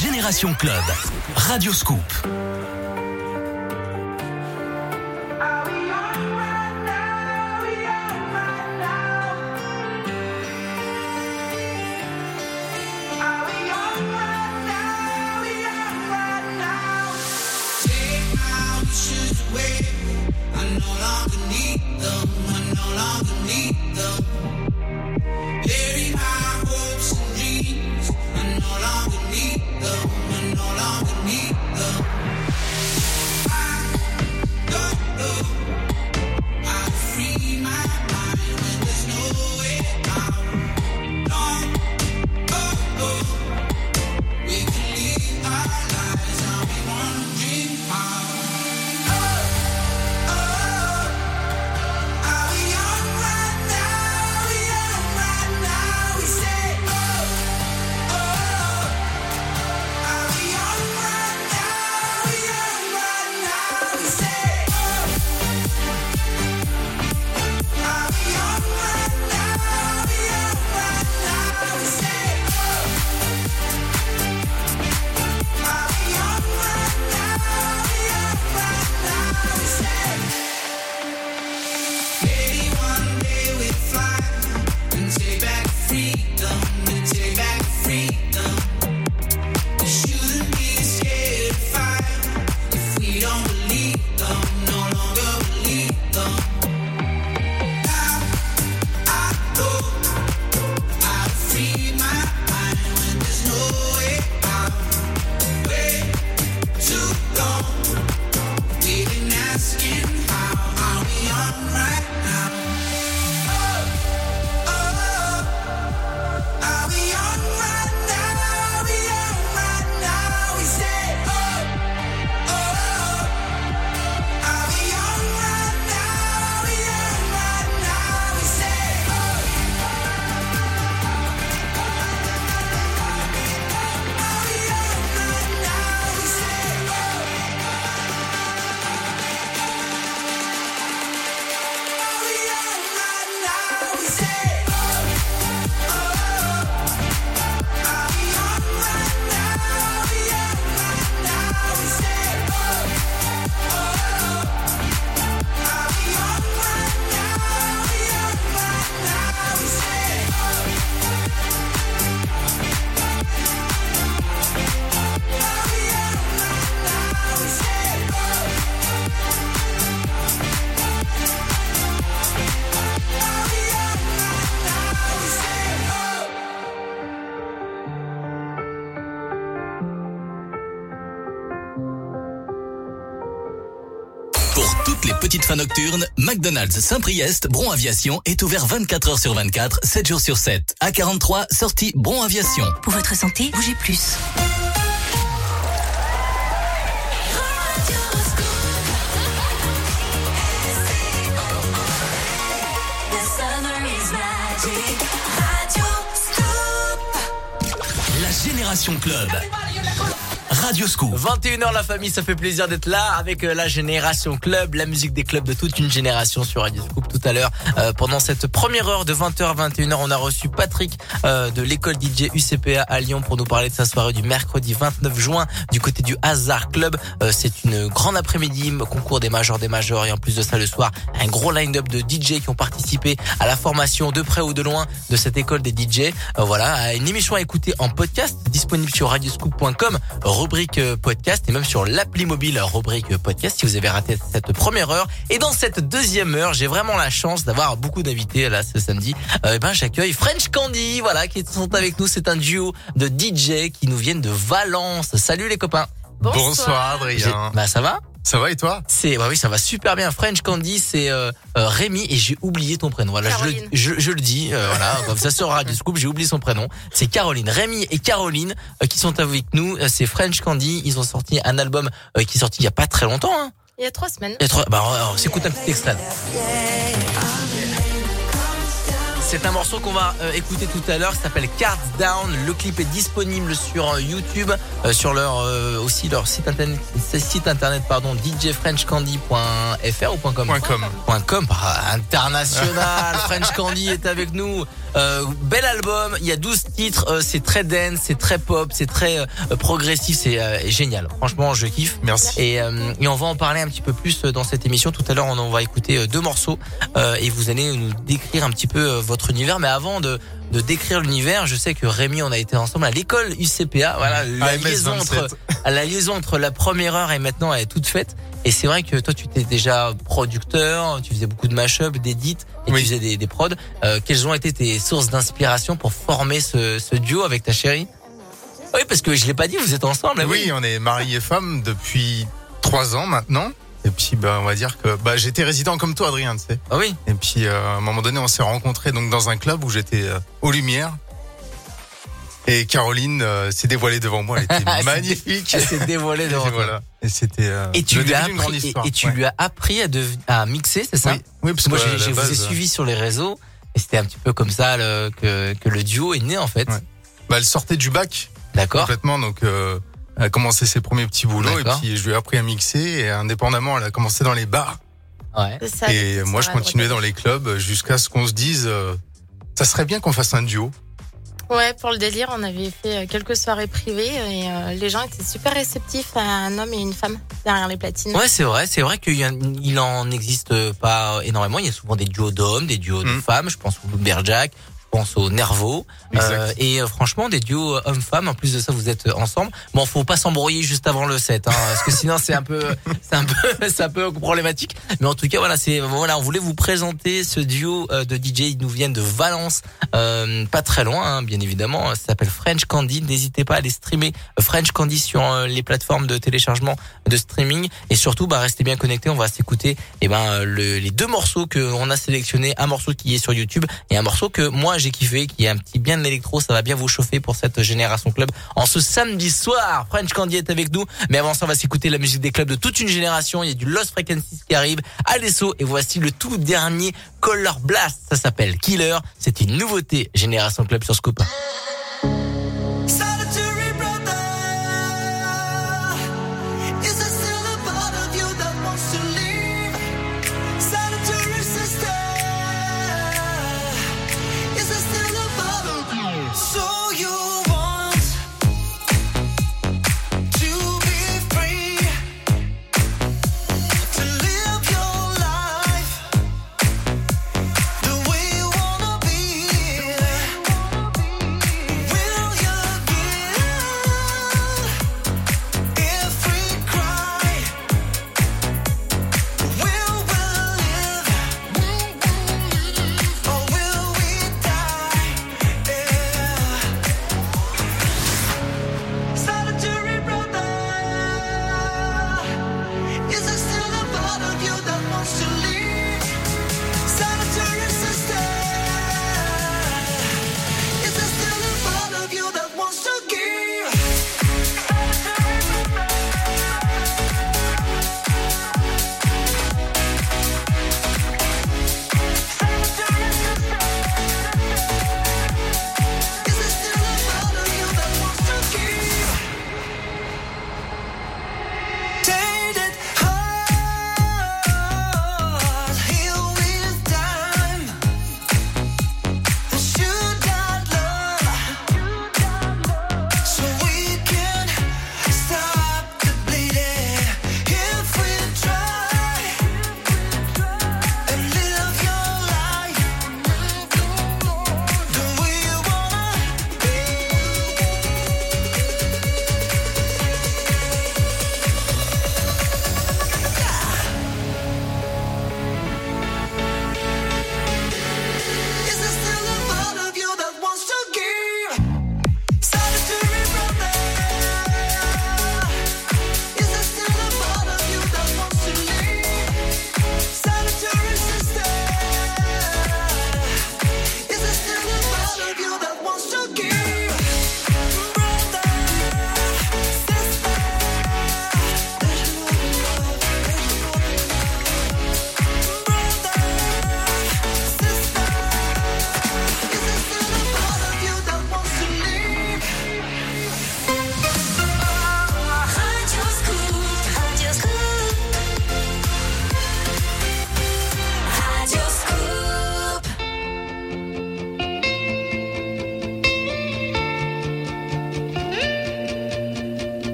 Génération Club. Radio Scoop. Pour toutes les petites fins nocturnes, McDonald's Saint-Priest, Bron Aviation est ouvert 24 heures sur 24, 7 jours sur 7. À 43, sortie Bron Aviation. Pour votre santé, bougez plus. La Génération Club. Radio Scoop. 21h la famille, ça fait plaisir d'être là avec euh, la Génération Club, la musique des clubs de toute une génération sur Radio Scoop tout à l'heure. Euh, pendant cette première heure de 20h à 21h, on a reçu Patrick euh, de l'école DJ UCPA à Lyon pour nous parler de sa soirée du mercredi 29 juin du côté du Hazard Club. Euh, C'est une grande après-midi, concours des majors des majors et en plus de ça le soir, un gros line-up de DJ qui ont participé à la formation de près ou de loin de cette école des DJ. Voilà, une émission à écouter en podcast disponible sur radioscoop.com rubrique euh, podcast et même sur l'appli mobile rubrique euh, podcast si vous avez raté cette première heure. Et dans cette deuxième heure, j'ai vraiment la chance d'avoir beaucoup d'invités là ce samedi. Euh, et ben j'accueille French Candy, voilà, qui sont avec nous. C'est un duo de DJ qui nous viennent de Valence. Salut les copains. Bonsoir, Adrien. J'ai- Bah ça va? Ça va et toi C'est bah oui, ça va super bien. French Candy, c'est euh, euh, Rémi et j'ai oublié ton prénom. Voilà, je le, je, je le dis. euh, voilà, comme ça sur Radio Scoop, j'ai oublié son prénom. C'est Caroline, Rémi et Caroline euh, qui sont avec nous. Euh, C'est French Candy. Ils ont sorti un album euh, qui est sorti il y a pas très longtemps. Hein. Il y a trois semaines. Il y a trois- bah, on, on s'écoute un petit extrait. C'est un morceau qu'on va euh, écouter tout à l'heure, qui s'appelle Cards Down. Le clip est disponible sur euh, YouTube, euh, sur leur aussi leur site internet, site internet pardon, djfrenchcandy.fr ou .com .com. Bah, international. French Candy est avec nous. Euh, bel album, il y a 12 titres, euh, c'est très dance, c'est très pop, c'est très euh, progressif, c'est euh, génial. Franchement, je kiffe. Merci. Et, euh, et on va en parler un petit peu plus dans cette émission. Tout à l'heure, on, va écouter deux morceaux euh, et vous allez nous décrire un petit peu votre univers. Mais avant de, de décrire l'univers, je sais que Rémi, on a été ensemble à l'école UCPA. Voilà, la AMS liaison 27. entre la liaison entre la première heure et maintenant elle est toute faite. Et c'est vrai que toi, tu étais déjà producteur, tu faisais beaucoup de mash-up, d'édits, et tu faisais des, des prods. Euh, quelles ont été tes sources d'inspiration pour former ce, ce duo avec ta chérie? Oui, parce que je l'ai pas dit, vous êtes ensemble. là, Oui, on est mari et femme depuis trois ans maintenant. Et puis, bah, on va dire que bah, j'étais résident comme toi, Adrien, tu sais. Ah oui. Et puis, euh, à un moment donné, on s'est rencontrés donc dans un club où j'étais euh, aux Lumières. Et Caroline euh, s'est dévoilée devant moi. Elle était s'est magnifique. Elle s'est dévoilée devant Et toi. voilà. Et c'était. euh, Et tu lui as appris, et, histoire. et tu Ouais. lui as appris à, dev- à mixer, c'est ça Oui. Oui, parce moi que, la j'ai vous ai suivi sur les réseaux et c'était un petit peu comme ça le- que, que le duo est né en fait. Bah, elle sortait du bac. D'accord. Complètement. Donc, euh, elle a commencé ses premiers petits boulots et puis je lui ai appris à mixer. Et indépendamment, elle a commencé dans les bars. Ouais. C'est ça, Et moi, je continuais dans les clubs jusqu'à ce qu'on se dise, euh, ça serait bien qu'on fasse un duo. Ouais, pour le délire, on avait fait euh, quelques soirées privées et euh, les gens étaient super réceptifs à un homme et une femme derrière les platines. Ouais, c'est vrai, c'est vrai qu'il en existe pas énormément. Il y a souvent des duos d'hommes, des duos Mm. de femmes. Je pense au Lumberjack, pense au Nervo. Euh, et euh, franchement, des duos euh, hommes-femmes. En plus de ça, vous êtes ensemble. Bon, faut pas s'embrouiller juste avant le set, hein, parce que sinon c'est un peu, c'est un peu, c'est un peu problématique. Mais en tout cas, voilà, c'est voilà, on voulait vous présenter ce duo de DJ. Ils nous viennent de Valence, euh, pas très loin, hein, bien évidemment. Ça s'appelle French Candy. N'hésitez pas à aller streamer French Candy sur euh, les plateformes de téléchargement de streaming et surtout, bah restez bien connectés. On va s'écouter, eh ben le- les deux morceaux que on a sélectionnés, un morceau qui est sur YouTube et un morceau que moi j'ai kiffé, qui est un petit bien électro. Ça va bien vous chauffer pour cette génération club en ce samedi soir. French Candy est avec nous, mais avant ça, on va s'écouter la musique des clubs de toute une génération. Il y a du Lost Frequencies qui arrive, Alesso et voici le tout dernier Color Blast. Ça s'appelle Killer. C'est une nouveauté Génération Club sur Scoop.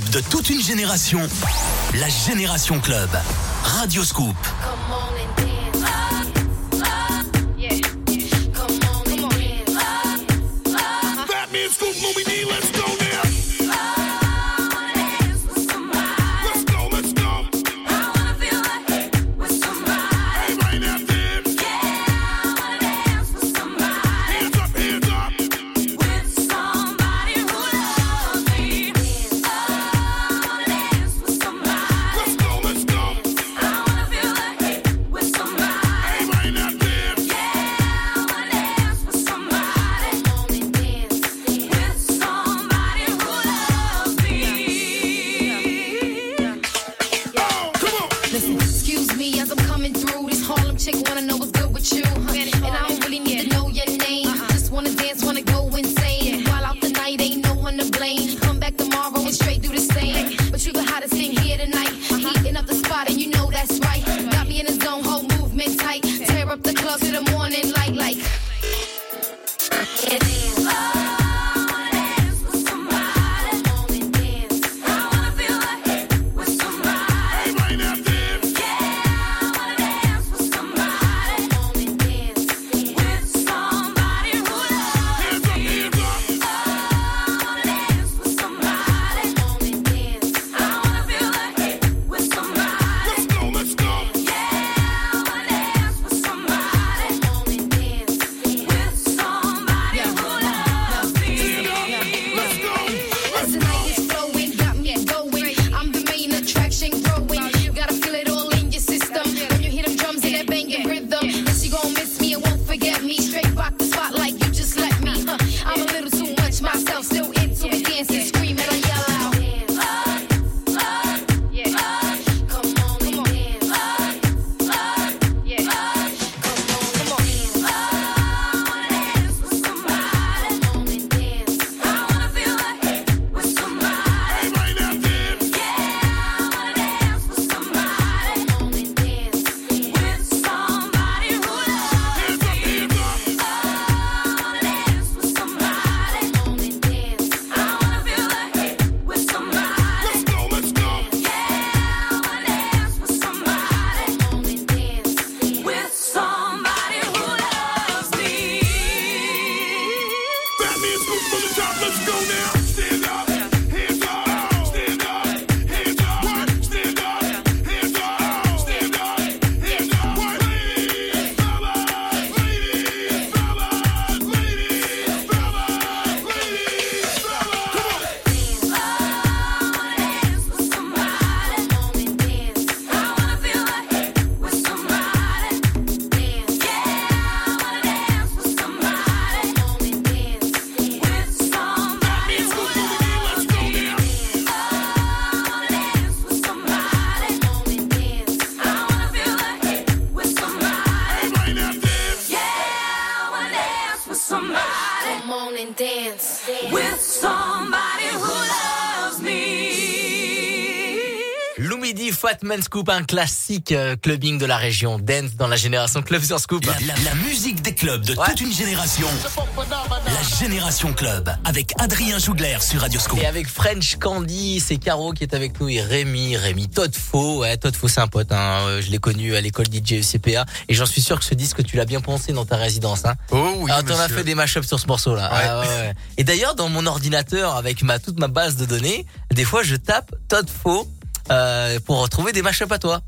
De toute une génération. La Génération Club. Radio Scoop. Fatman Scoop, un classique euh, clubbing de la région. Dance dans la génération Club sur Scoop. La, la- la musique des clubs de toute une génération. La Génération Club. Avec Adrien Jougler sur Radio Scoop. Et avec French Candy, c'est Caro qui est avec nous et Rémi, Rémi Todfo. Ouais, Todfo c'est un pote, hein. Euh, je l'ai connu à l'école DJ UCPA et j'en suis sûr que ce disque tu l'as bien pensé dans ta résidence. Hein. Oh oui, Ah, t'en as fait des mashups sur ce morceau là. Ouais. Ah, ouais, ouais. Et d'ailleurs dans mon ordinateur avec ma toute ma base de données, des fois je tape Todfo euh, pour retrouver des mashups à toi.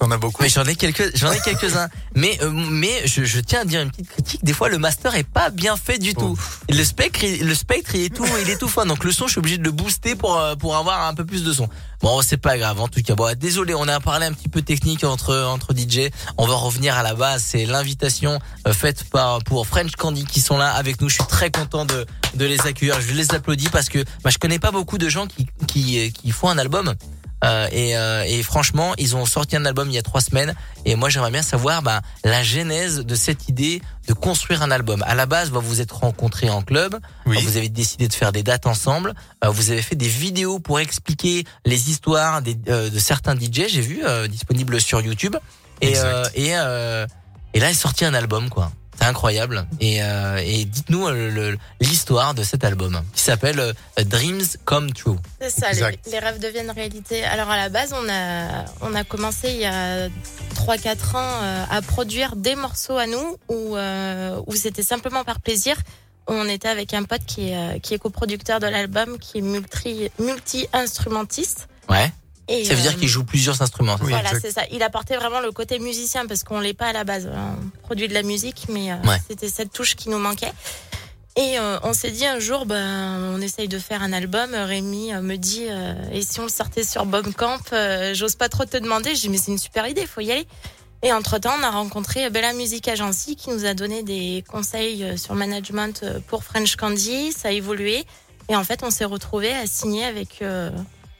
T'en as beaucoup. Mais j'en ai quelques, j'en ai quelques-uns. mais euh, mais je, je tiens à dire une petite critique. Des fois, le master est pas bien fait du tout. Le spectre, il- le spectre, il est tout, il est tout fin. Donc le son, je suis obligé de le booster pour euh, pour avoir un peu plus de son. Bon, c'est pas grave. En tout cas, bon, désolé, on a parlé un petit peu technique entre entre DJ. On va revenir à la base. C'est l'invitation euh, faite par pour French Candy qui sont là avec nous. Je suis très content de de les accueillir. Je les applaudis parce que bah, je connais pas beaucoup de gens qui qui qui font un album. Euh, et, euh, et franchement, ils ont sorti un album il y a trois semaines. Et moi, j'aimerais bien savoir bah, la genèse de cette idée de construire un album. À la base, bah, vous vous êtes rencontrés en club. Vous avez décidé de faire des dates ensemble. Euh, vous avez fait des vidéos pour expliquer les histoires des, euh, de certains DJ. J'ai vu euh, disponible sur YouTube. Et euh, et euh, et là, est sorti un album, quoi. C'est incroyable. Et, euh, et dites-nous euh, l'histoire de cet album qui s'appelle euh, Dreams Come True. C'est ça, les, rêves deviennent réalité. Alors à la base, on a, on a commencé il y a 3-4 ans euh, à produire des morceaux à nous où, euh, où c'était simplement par plaisir. On était avec un pote qui est, qui est coproducteur de l'album, qui est multi- multi-instrumentiste. Ouais. Et, ça veut dire euh, qu'il joue plusieurs instruments. ça voilà, c'est ça. Il apportait vraiment le côté musicien parce qu'on l'est pas à la base. On produit de la musique, mais euh, Ouais. c'était cette touche qui nous manquait. Et euh, on s'est dit un jour, ben, on essaye de faire un album. Rémi euh, me dit, euh, et si on le sortait sur Bombcamp euh, J'ose pas trop te demander. Je dis, mais c'est une super idée, faut y aller. Et entre-temps, on a rencontré Bella Music Agency qui nous a donné des conseils sur le management pour French Candy. Ça a évolué. Et en fait, on s'est retrouvé à signer avec euh,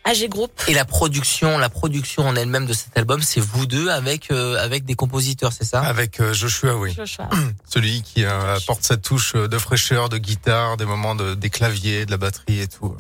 AG Group. Et la production, la production en elle-même de cet album, c'est vous deux avec euh, avec des compositeurs, c'est ça? Avec euh, Joshua, oui. Joshua. Celui qui euh, apporte sa touche de fraîcheur, de guitare, des moments de, des claviers, de la batterie et tout.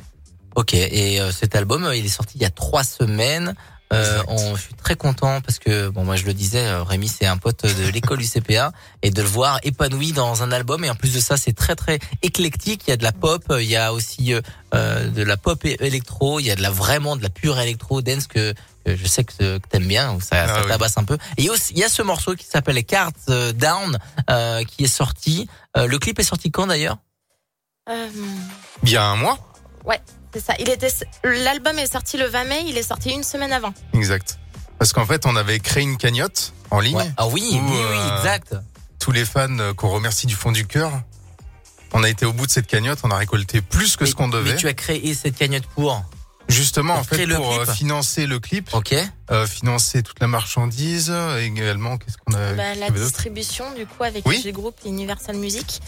Ok. Et euh, cet album, euh, il est sorti il y a trois semaines. Euh, on, je suis très content parce que bon moi je le disais euh, Rémi c'est un pote de l'école UCPA et de le voir épanoui dans un album. Et en plus de ça c'est très très éclectique. Il y a de la pop euh, il y a aussi euh, euh, de la pop électro. Il y a de la vraiment de la pure électro dance que, que je sais que, que t'aimes bien. Ça, ça Ah oui. tabasse un peu. Et il y a aussi- il y a ce morceau qui s'appelle Cards euh, Down euh, qui est sorti. Euh, le clip est sorti quand d'ailleurs? Euh, Il y a un mois? Ouais, c'est ça. Il était, l'album est sorti le 20 mai, il est sorti une semaine avant. Exact. Parce qu'en fait, on avait créé une cagnotte en ligne. Ah oui, où, oui, oui, euh, exact. Tous les fans euh, qu'on remercie du fond du cœur. On a été au bout de cette cagnotte, on a récolté plus que ce qu'on devait. Mais tu as créé cette cagnotte pour Justement, Pour en fait, le pour clip euh, financer le clip, Ok. euh, financer toute la marchandise, et également, qu'est-ce qu'on a Bah, la distribution, du coup, avec Oui. AG Group et Universal Music.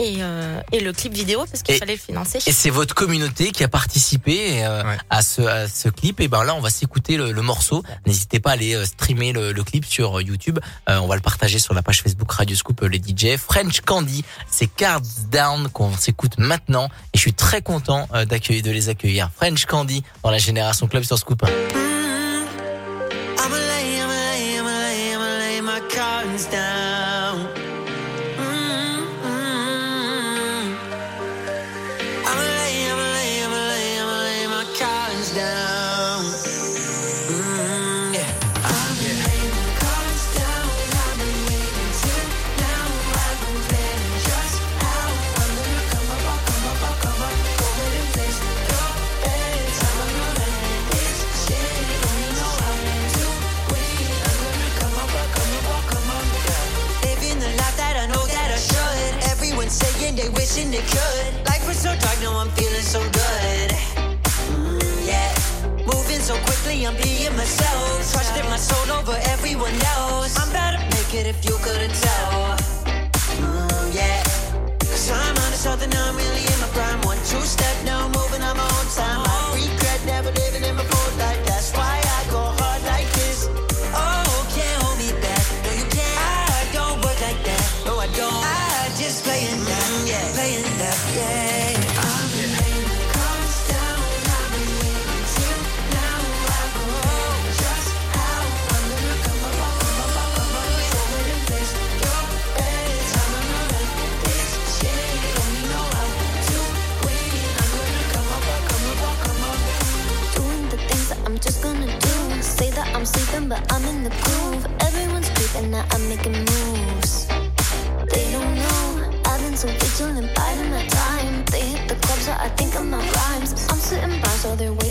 Et, euh, et le clip vidéo, parce qu'il fallait le financer. Et c'est votre communauté qui a participé euh, à, ce, à ce clip. Et ben là, on va s'écouter le, le morceau. N'hésitez pas à aller euh, streamer le, le clip sur euh, YouTube. Euh, on va le partager sur la page Facebook Radio Scoop euh, les DJ. French Candy, c'est Cards Down qu'on s'écoute maintenant. Et je suis très content euh, d'accueillir, de les accueillir. French Candy dans la Génération Club sur Scoop. I'ma they wishing they could. Life was so dark, now I'm feeling so good. Mm, yeah. Moving so quickly, I'm being myself. Trusting my soul over everyone else. I'm about to make it if you couldn't tell. Mm, yeah. Cause I'm on something, I'm really in my prime. One, two step, now I'm moving on my own time. But I'm in the groove. Everyone's creeping, now I'm making moves. They don't know I've been so vigilant, biding my time. They hit the clubs, so I think of my rhymes. I'm sitting by, so they're waiting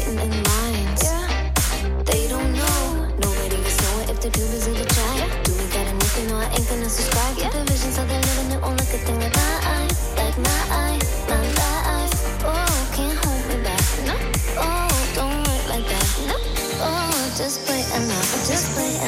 just play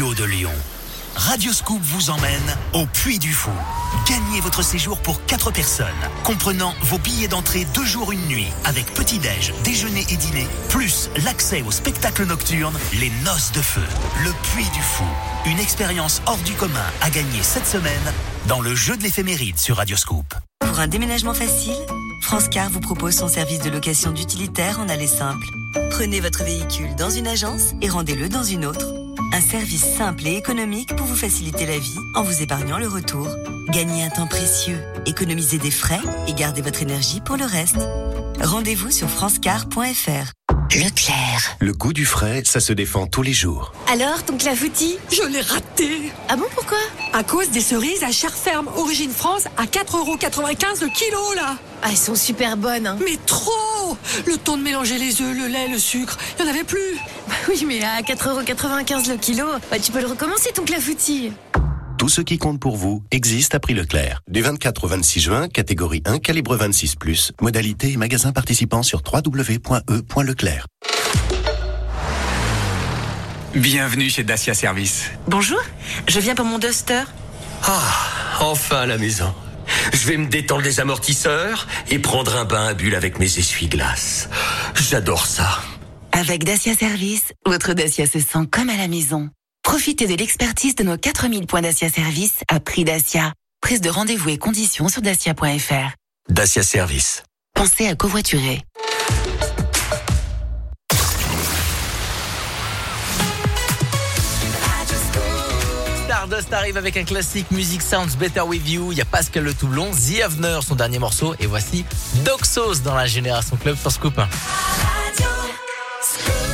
de Lyon. Radioscoop vous emmène au Puy du Fou. Gagnez votre séjour pour 4 personnes, comprenant vos billets d'entrée deux jours une nuit, avec petit-déj, déjeuner et dîner, plus l'accès au spectacle nocturne Les Noces de Feu. Le Puy du Fou. Une expérience hors du commun à gagner cette semaine dans le jeu de l'éphéméride sur Radioscoop. Pour un déménagement facile, France Car vous propose son service de location d'utilitaire en allée simple. Prenez votre véhicule dans une agence et rendez-le dans une autre. Un service simple et économique pour vous faciliter la vie en vous épargnant le retour. Gagnez un temps précieux, économisez des frais et gardez votre énergie pour le reste. Rendez-vous sur francecar.fr. Leclerc. Le goût du frais, ça se défend tous les jours. Alors, ton clafoutis Je l'ai raté Ah bon, pourquoi? À cause des cerises à chair ferme, origine France, à 4,95€ le kilo, là Ah, elles sont super bonnes. hein. Mais trop Le temps de mélanger les œufs, le lait, le sucre, il n'y en avait plus Bah oui, mais à 4,95€ le kilo, bah tu peux le recommencer ton clafoutis. Tout ce qui compte pour vous existe à prix Leclerc. Du 24 au 26 juin, catégorie 1, calibre 26+, modalité et magasin participant sur www.e.leclerc. Bienvenue chez Dacia Service. Bonjour, je viens pour mon Duster. Ah, enfin à la maison. Je vais me détendre les amortisseurs et prendre un bain à bulles avec mes essuie-glaces. J'adore ça. Avec Dacia Service, votre Dacia se sent comme à la maison. Profitez de l'expertise de nos 4000 points Dacia Service à prix Dacia. Prise de rendez-vous et conditions sur dacia.fr. Dacia Service. Pensez à covoiturer. Stardust arrive avec un classique Music Sounds Better With You. Il y a Pascal Le Toublon, The Avener, son dernier morceau. Et voici Doxos dans la Génération Club sur Scoop. Barbara Streisand.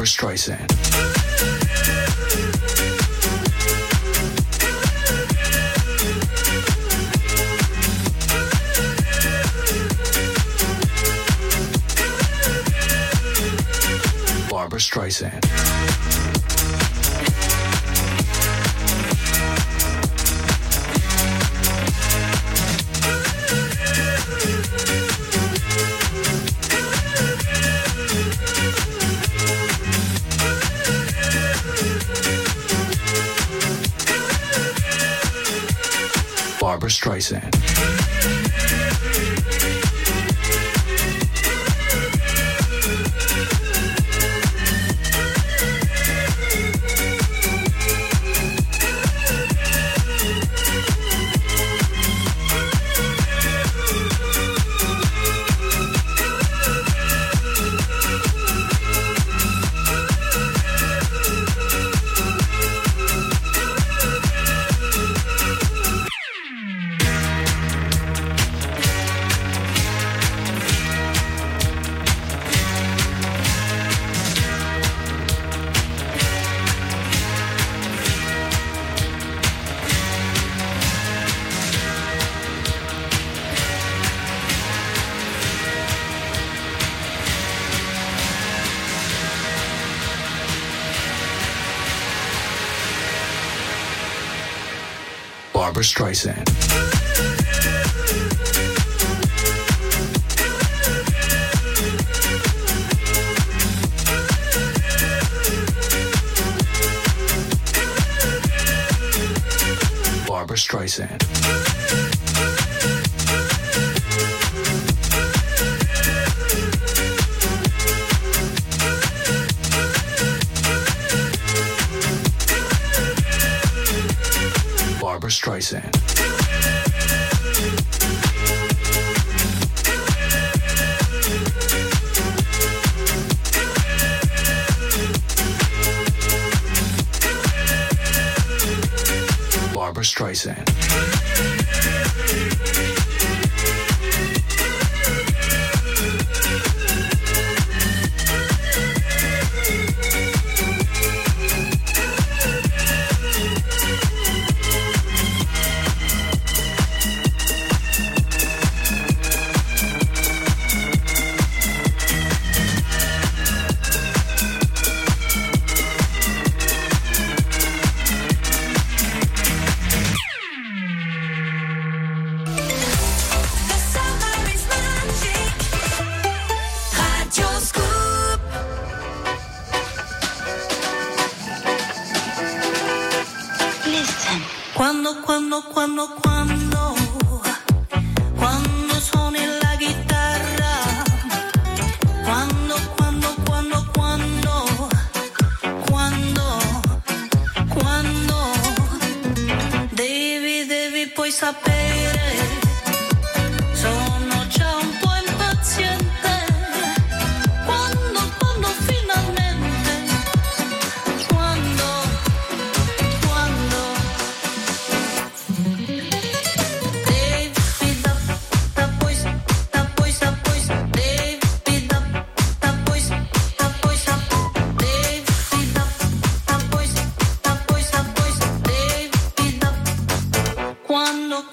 Barbara Streisand. Barbara Streisand. Streisand. Streisand. Streisand.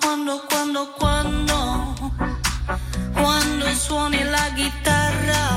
quando, quando, quando, quando, suoni la chitarra.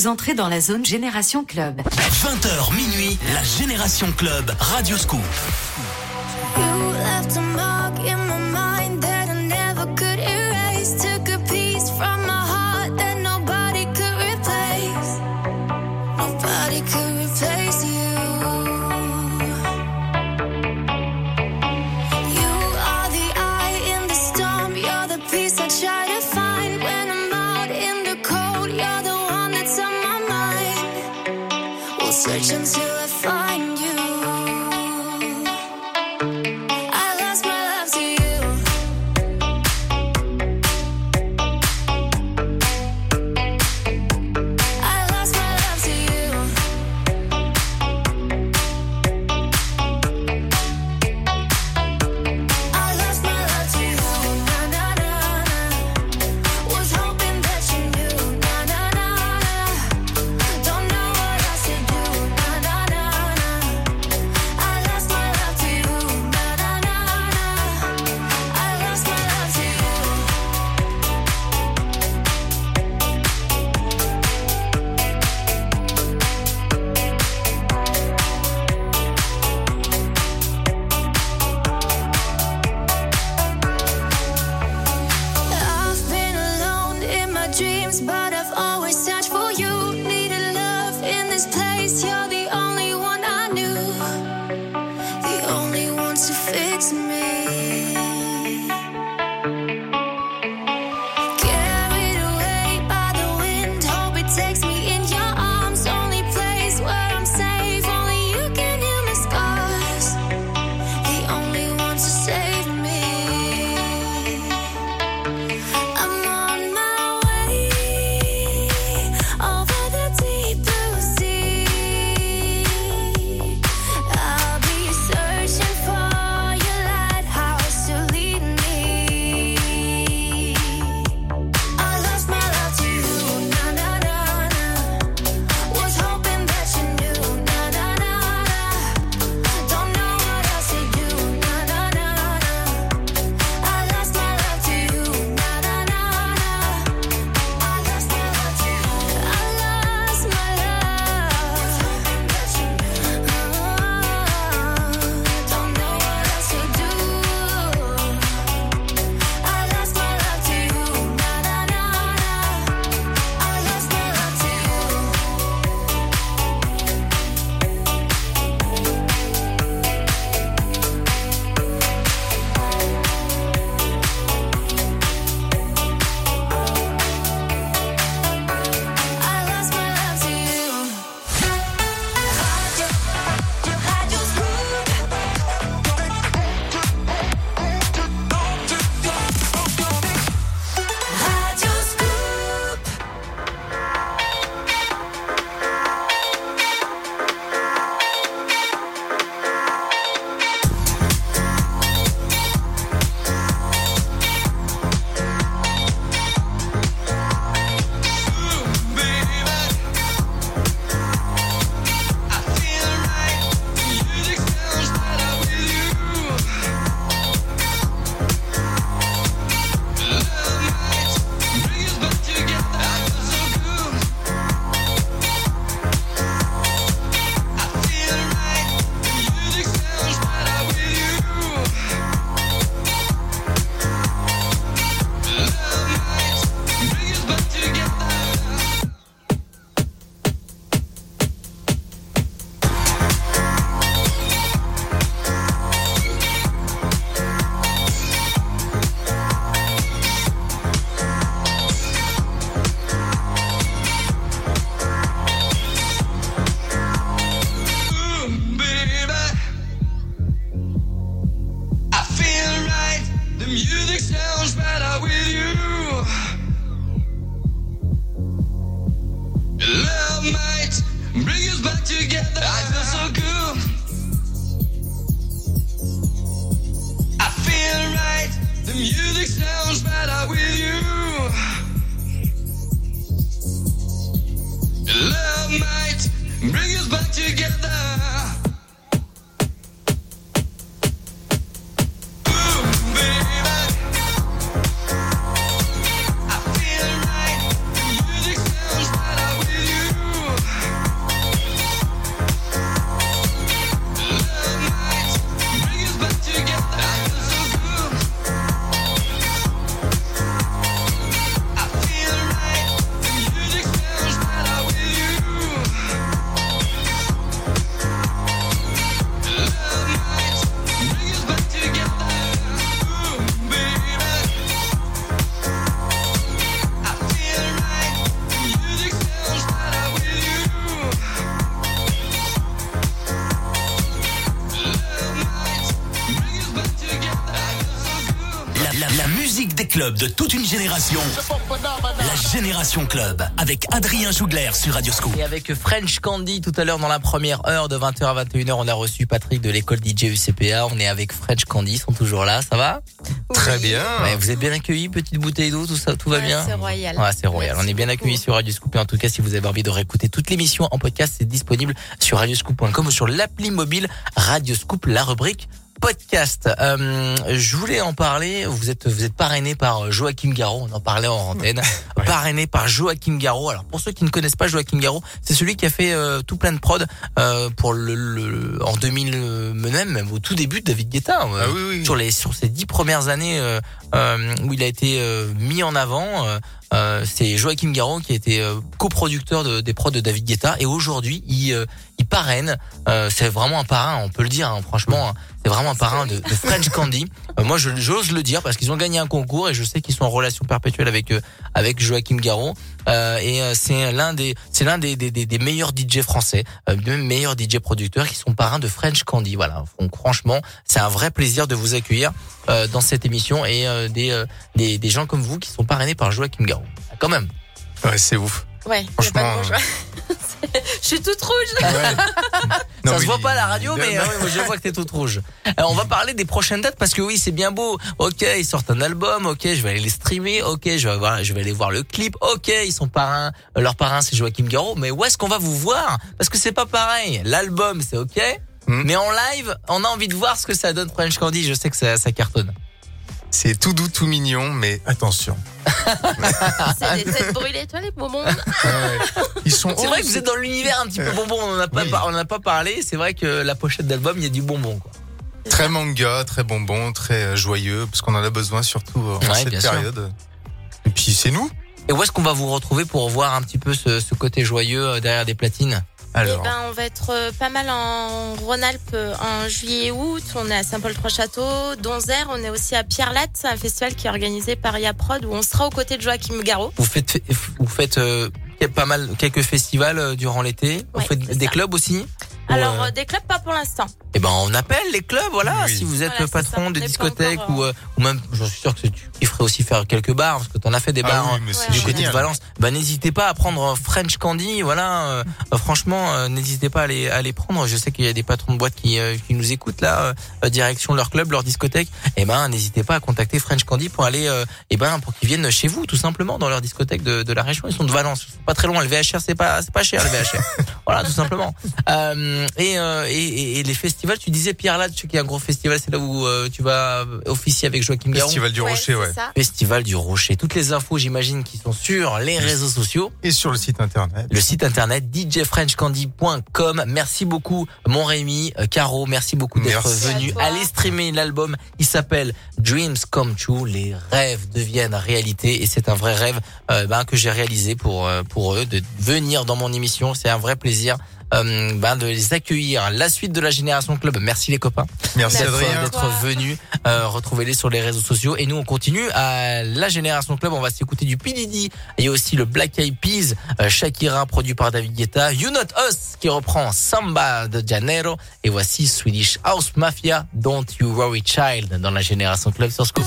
vous entrez dans la zone Génération Club. 20h minuit, la Génération Club, Radio Scoop. De toute une génération. La Génération Club avec Adrien Jougler sur Radioscoop. Et avec French Candy tout à l'heure dans la première heure de 20h à 21h, on a reçu Patrick de l'école DJ UCPA. On est avec French Candy, ils sont toujours là, ça va Très bien. Ouais, vous êtes bien accueillis, petite bouteille d'eau, tout ça, tout va Ouais, bien c'est royal. Ouais, c'est royal. On est bien accueillis sur Radio Scoop. Et en tout cas, si vous avez envie de réécouter toute l'émission en podcast, c'est disponible sur radioscoop.com ou sur l'appli mobile Radio Scoop, la rubrique podcast. Euh, je voulais en parler. Vous êtes vous êtes parrainé par Joachim Garraud. On en parlait en antenne. Parrainé par Joachim Garraud. Alors pour ceux qui ne connaissent pas Joachim Garraud, c'est celui qui a fait euh, tout plein de prod euh, pour le, le- en 2000 euh, même, même au tout début de David Guetta. euh, Sur les sur ces dix premières années euh, euh, où il a été euh, mis en avant. Euh, c'est Joachim Garraud qui a été euh, coproducteur de, des prods de David Guetta et aujourd'hui il, euh, il parraine. Euh, c'est vraiment un parrain, on peut le dire. hein, franchement, hein, c'est vraiment un parrain de, de French Candy. Euh, moi, je- j'ose le dire parce qu'ils ont gagné un concours et je sais qu'ils sont en relation perpétuelle avec avec Joachim Garraud. Euh, et euh, c'est l'un des c'est l'un des, des, des, des meilleurs DJ français, euh, même meilleurs DJ producteurs qui sont parrains de French Candy. Voilà. Donc franchement, c'est un vrai plaisir de vous accueillir euh, dans cette émission et euh, des, euh, des des gens comme vous qui sont parrainés par Joachim Garraud. Quand même. Ouais, c'est ouf. Ouais, y a pas de Franchement, bon choix. Je suis toute rouge. ça se voit pas à la radio, mais euh, moi, je vois que t'es toute rouge. Alors, on va parler des prochaines dates parce que oui, c'est bien beau. Ok, ils sortent un album. Ok, je vais aller les streamer. Ok, je vais voir, je vais aller voir le clip. Ok, ils sont parrains. euh, Leur parrain, c'est Joachim Garraud. Mais où est-ce qu'on va vous voir? Parce que c'est pas pareil. L'album, c'est ok. Mais en live, on a envie de voir ce que ça donne French Candy. Je sais que ça, ça cartonne. C'est tout doux, tout mignon, mais attention. C'est des têtes brûlées, toi, les bonbons. Ils sont C'est vrai que vous êtes dans l'univers un petit peu bonbon. On en a pas, on en a pas parlé. C'est vrai que la pochette d'album, il y a du bonbon. Quoi. Très manga, très bonbon, très euh, joyeux, parce qu'on en a besoin surtout euh, en Ouais, cette sûr. période. Et puis c'est nous. Et où est-ce qu'on va vous retrouver pour voir un petit peu ce, ce côté joyeux euh, derrière des platines? Eh ben, on va être euh, pas mal en Rhône-Alpes euh, en juillet et août. On est à Saint-Paul-Trois-Châteaux, Donzère. On est aussi à Pierre-Latte, c'est un festival qui est organisé par Yaprod où on sera aux côtés de Joachim Garraud. Vous faites, vous faites euh, pas mal, quelques festivals durant l'été. Vous faites des ça. clubs aussi? Alors, euh, euh, des clubs, pas pour l'instant. eh ben, on appelle les clubs, voilà. Si vous êtes Voilà, c'est patron ça. de discothèque encore, ou, euh, ou même, je suis sûr que tu il ferait aussi faire quelques bars parce que t'en as fait des Ah bars oui, hein, c'est du côté de Valence. Bah, n'hésitez pas à prendre French Candy, voilà. euh, euh, franchement, euh, n'hésitez pas à les, à les prendre. Je sais qu'il y a des patrons de boîtes qui, euh, qui nous écoutent là, euh, direction leur club, leur discothèque. Eh ben, n'hésitez pas à contacter French Candy pour aller, euh, eh ben, pour qu'ils viennent chez vous, tout simplement, dans leur discothèque de, de la région. Ils sont de Valence, Ils sont pas très loin. Le VHR, c'est pas, c'est pas cher, le VHR. voilà, tout simplement. Euh, et, euh, et, et- et les festivals, tu disais Pierre Latte, tu sais qu'il y a un gros festival, c'est là où euh, tu vas officier avec Joachim Garou. Festival du Rocher, ouais. Festival du Rocher. Toutes les infos, j'imagine, qui sont sur les réseaux sociaux. Et sur le site internet. Le site internet djfrenchcandy.com. Merci beaucoup, mon Rémi, euh, Caro, merci beaucoup d'être venu. Allez streamer l'album. Il s'appelle Dreams Come True. Les rêves deviennent réalité. Et c'est un vrai rêve euh, ben, que j'ai réalisé pour, euh, pour eux de venir dans mon émission. C'est un vrai plaisir euh, ben, de les accueillir. La suite de la Génération Club. Merci les copains. Merci, d'être venus. Euh, Retrouvez-les sur les réseaux sociaux. Et nous, on continue à la Génération Club. On va s'écouter du P. Diddy. Il y a aussi le Black Eyed Peas, euh, Shakira, produit par David Guetta. You Not Us, qui reprend Samba de Janeiro. Et voici Swedish House Mafia, Don't You Worry Child, dans la Génération Club sur Scoop.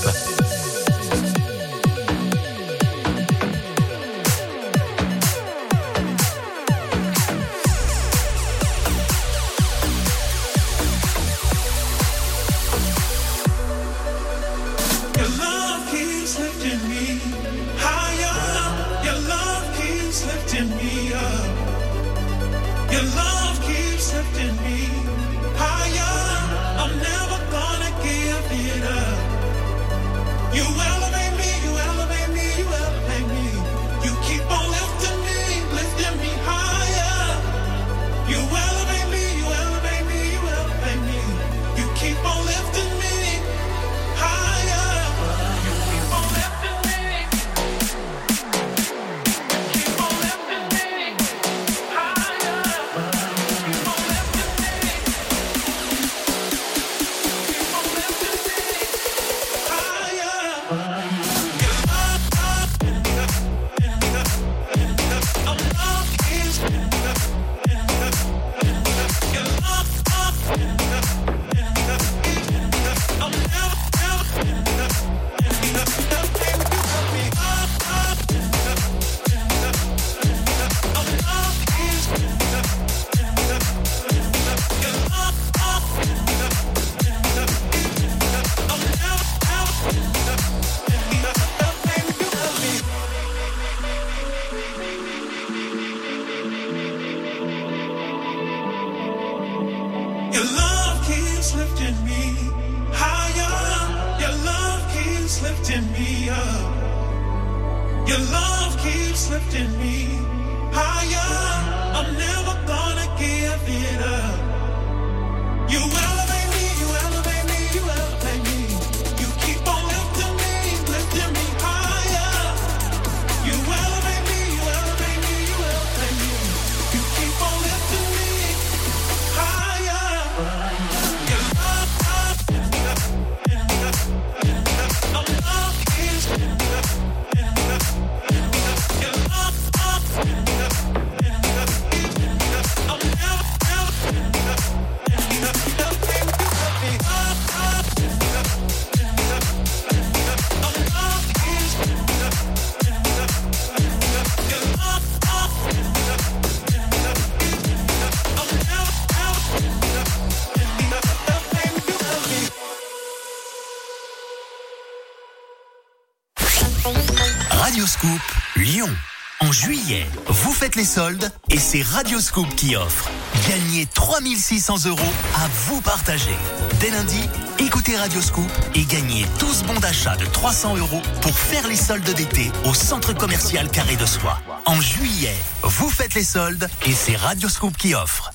Vous faites les soldes et c'est Radio Scoop qui offre. Gagnez 3600 euros à vous partager. Dès lundi, écoutez Radio Scoop et gagnez 12 bons d'achat de 300 euros pour faire les soldes d'été au centre commercial Carré de Soie. En juillet, vous faites les soldes et c'est Radio Scoop qui offre.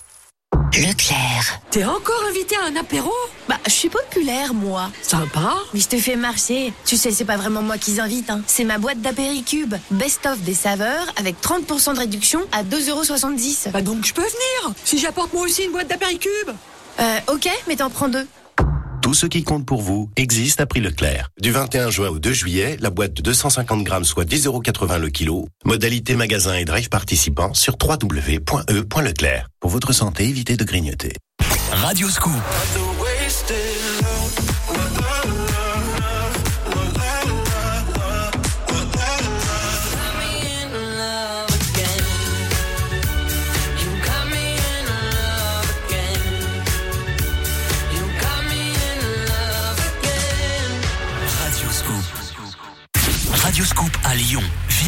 Leclerc. T'es encore invité à un apéro? Je suis populaire, moi. Sympa. Mais je te fais marcher. Tu sais, c'est pas vraiment moi qui invite, hein. C'est ma boîte d'apéricube. Best-of des saveurs avec 30% de réduction à 2,70€. Bah donc je peux venir Si j'apporte moi aussi une boîte d'apéricube Euh, ok, mais t'en prends deux. Tout ce qui compte pour vous existe à prix Leclerc. Du 21 juin au 2 juillet, la boîte de 250 grammes soit 10,80€ le kilo. Modalité magasin et drive participants sur www.e.leclerc. Pour votre santé, évitez de grignoter. Radio Scoop.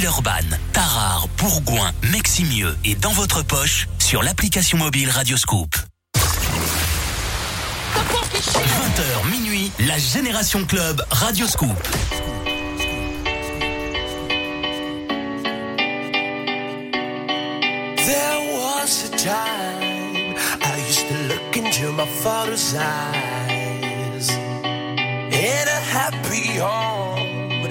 Villeurbanne, Tarare, Bourgoin, Meximieux et dans votre poche sur l'application mobile Radio Scoop. 20h minuit, la Génération Club Radio Scoop. There was a time I used to look into my father's eyes. In a happy home,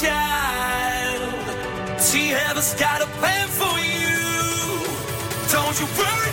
Child. See, heaven's got a plan for you. Don't you worry,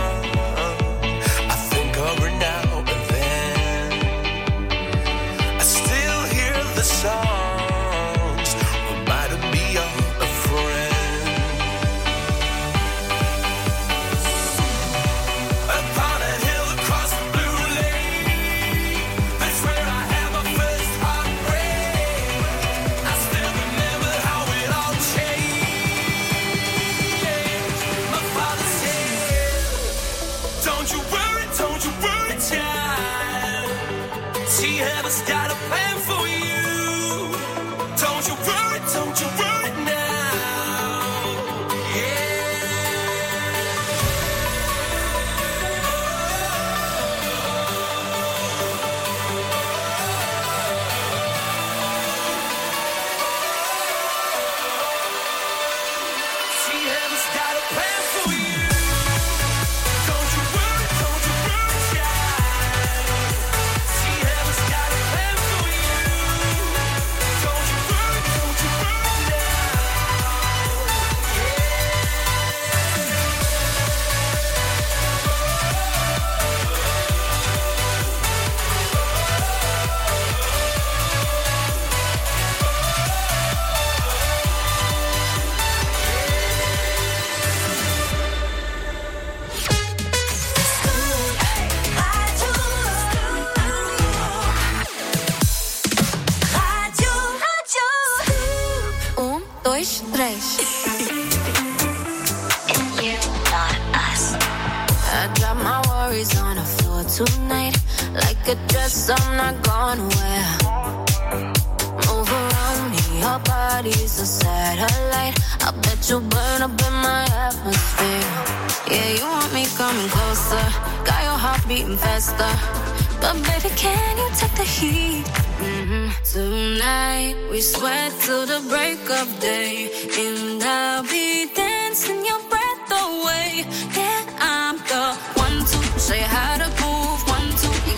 A dress I'm not gonna wear. Move around me, your body's a satellite. I bet you burn up in my atmosphere. Yeah, you want me coming closer. Got your heart beating faster. But baby, can you take the heat? Mhm. Tonight, we sweat till the break of day. And I'll be dancing your breath away. Yeah, I'm the one to you how to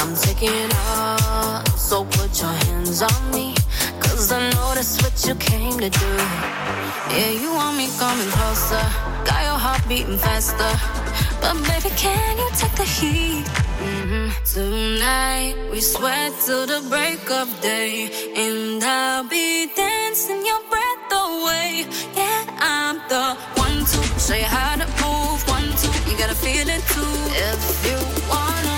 I'm taking all, so put your hands on me. Cause I know that's what you came to do. Yeah, you want me coming closer. Got your heart beating faster. But baby, can you take the heat? Mhm. Tonight, we sweat till the break of day. And I'll be dancing your breath away. Yeah, I'm the one to show you how to move. One, two, you gotta feel it too. If you wanna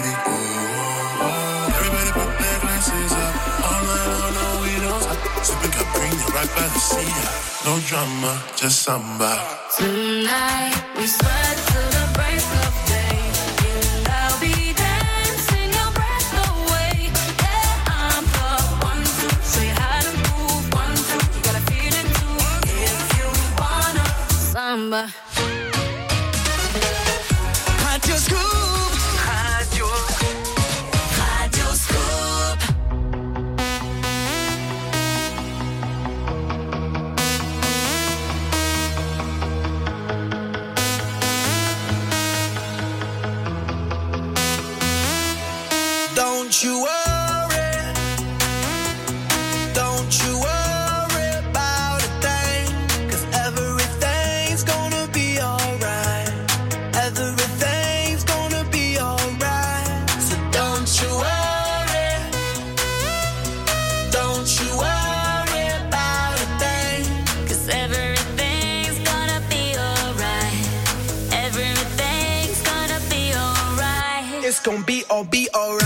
right. No drama, just samba. Tonight we sweat till the break of day. And I'll be dancing your breath away. Yeah, I'm the one to say how to move. One, two, got a feeling too. If you wanna samba. gon' be all be alright.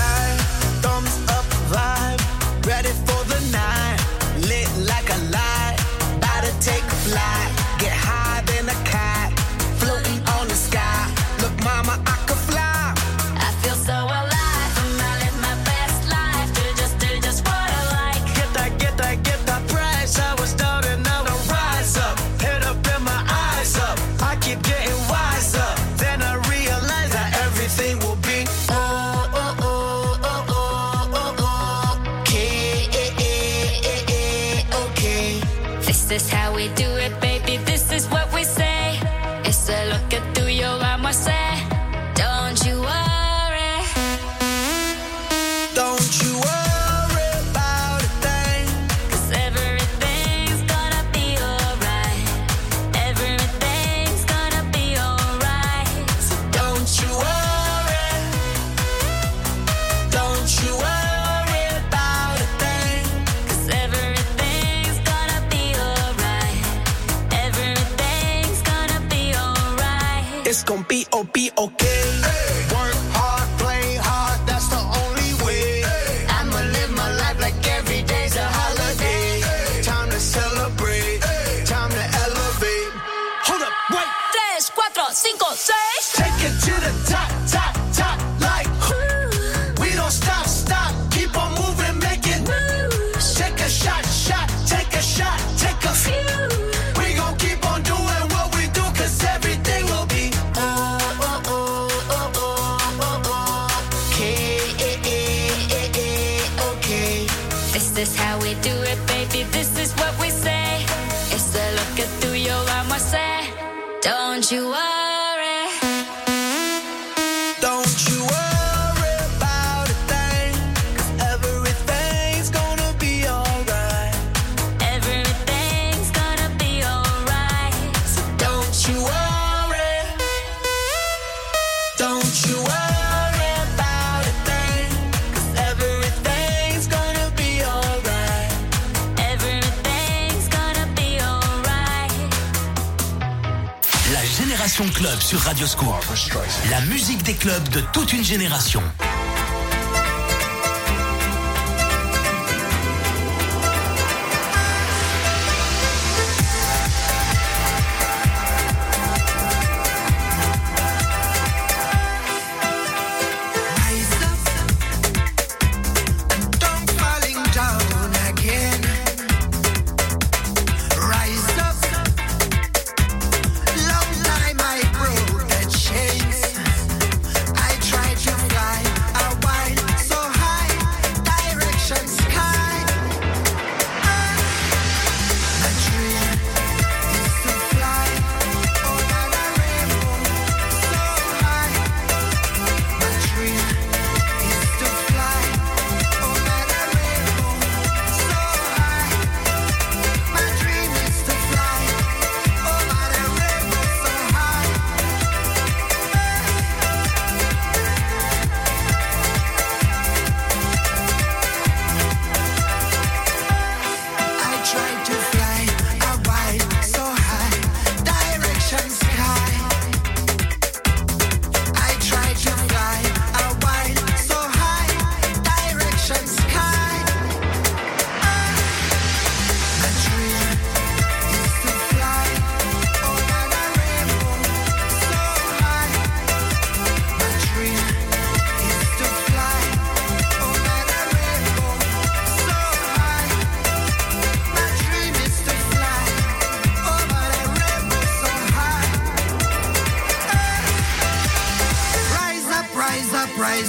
de toute une génération.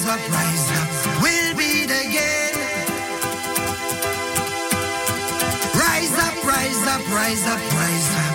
up, rise up, we'll beat again. Rise up, rise up, rise up, rise up.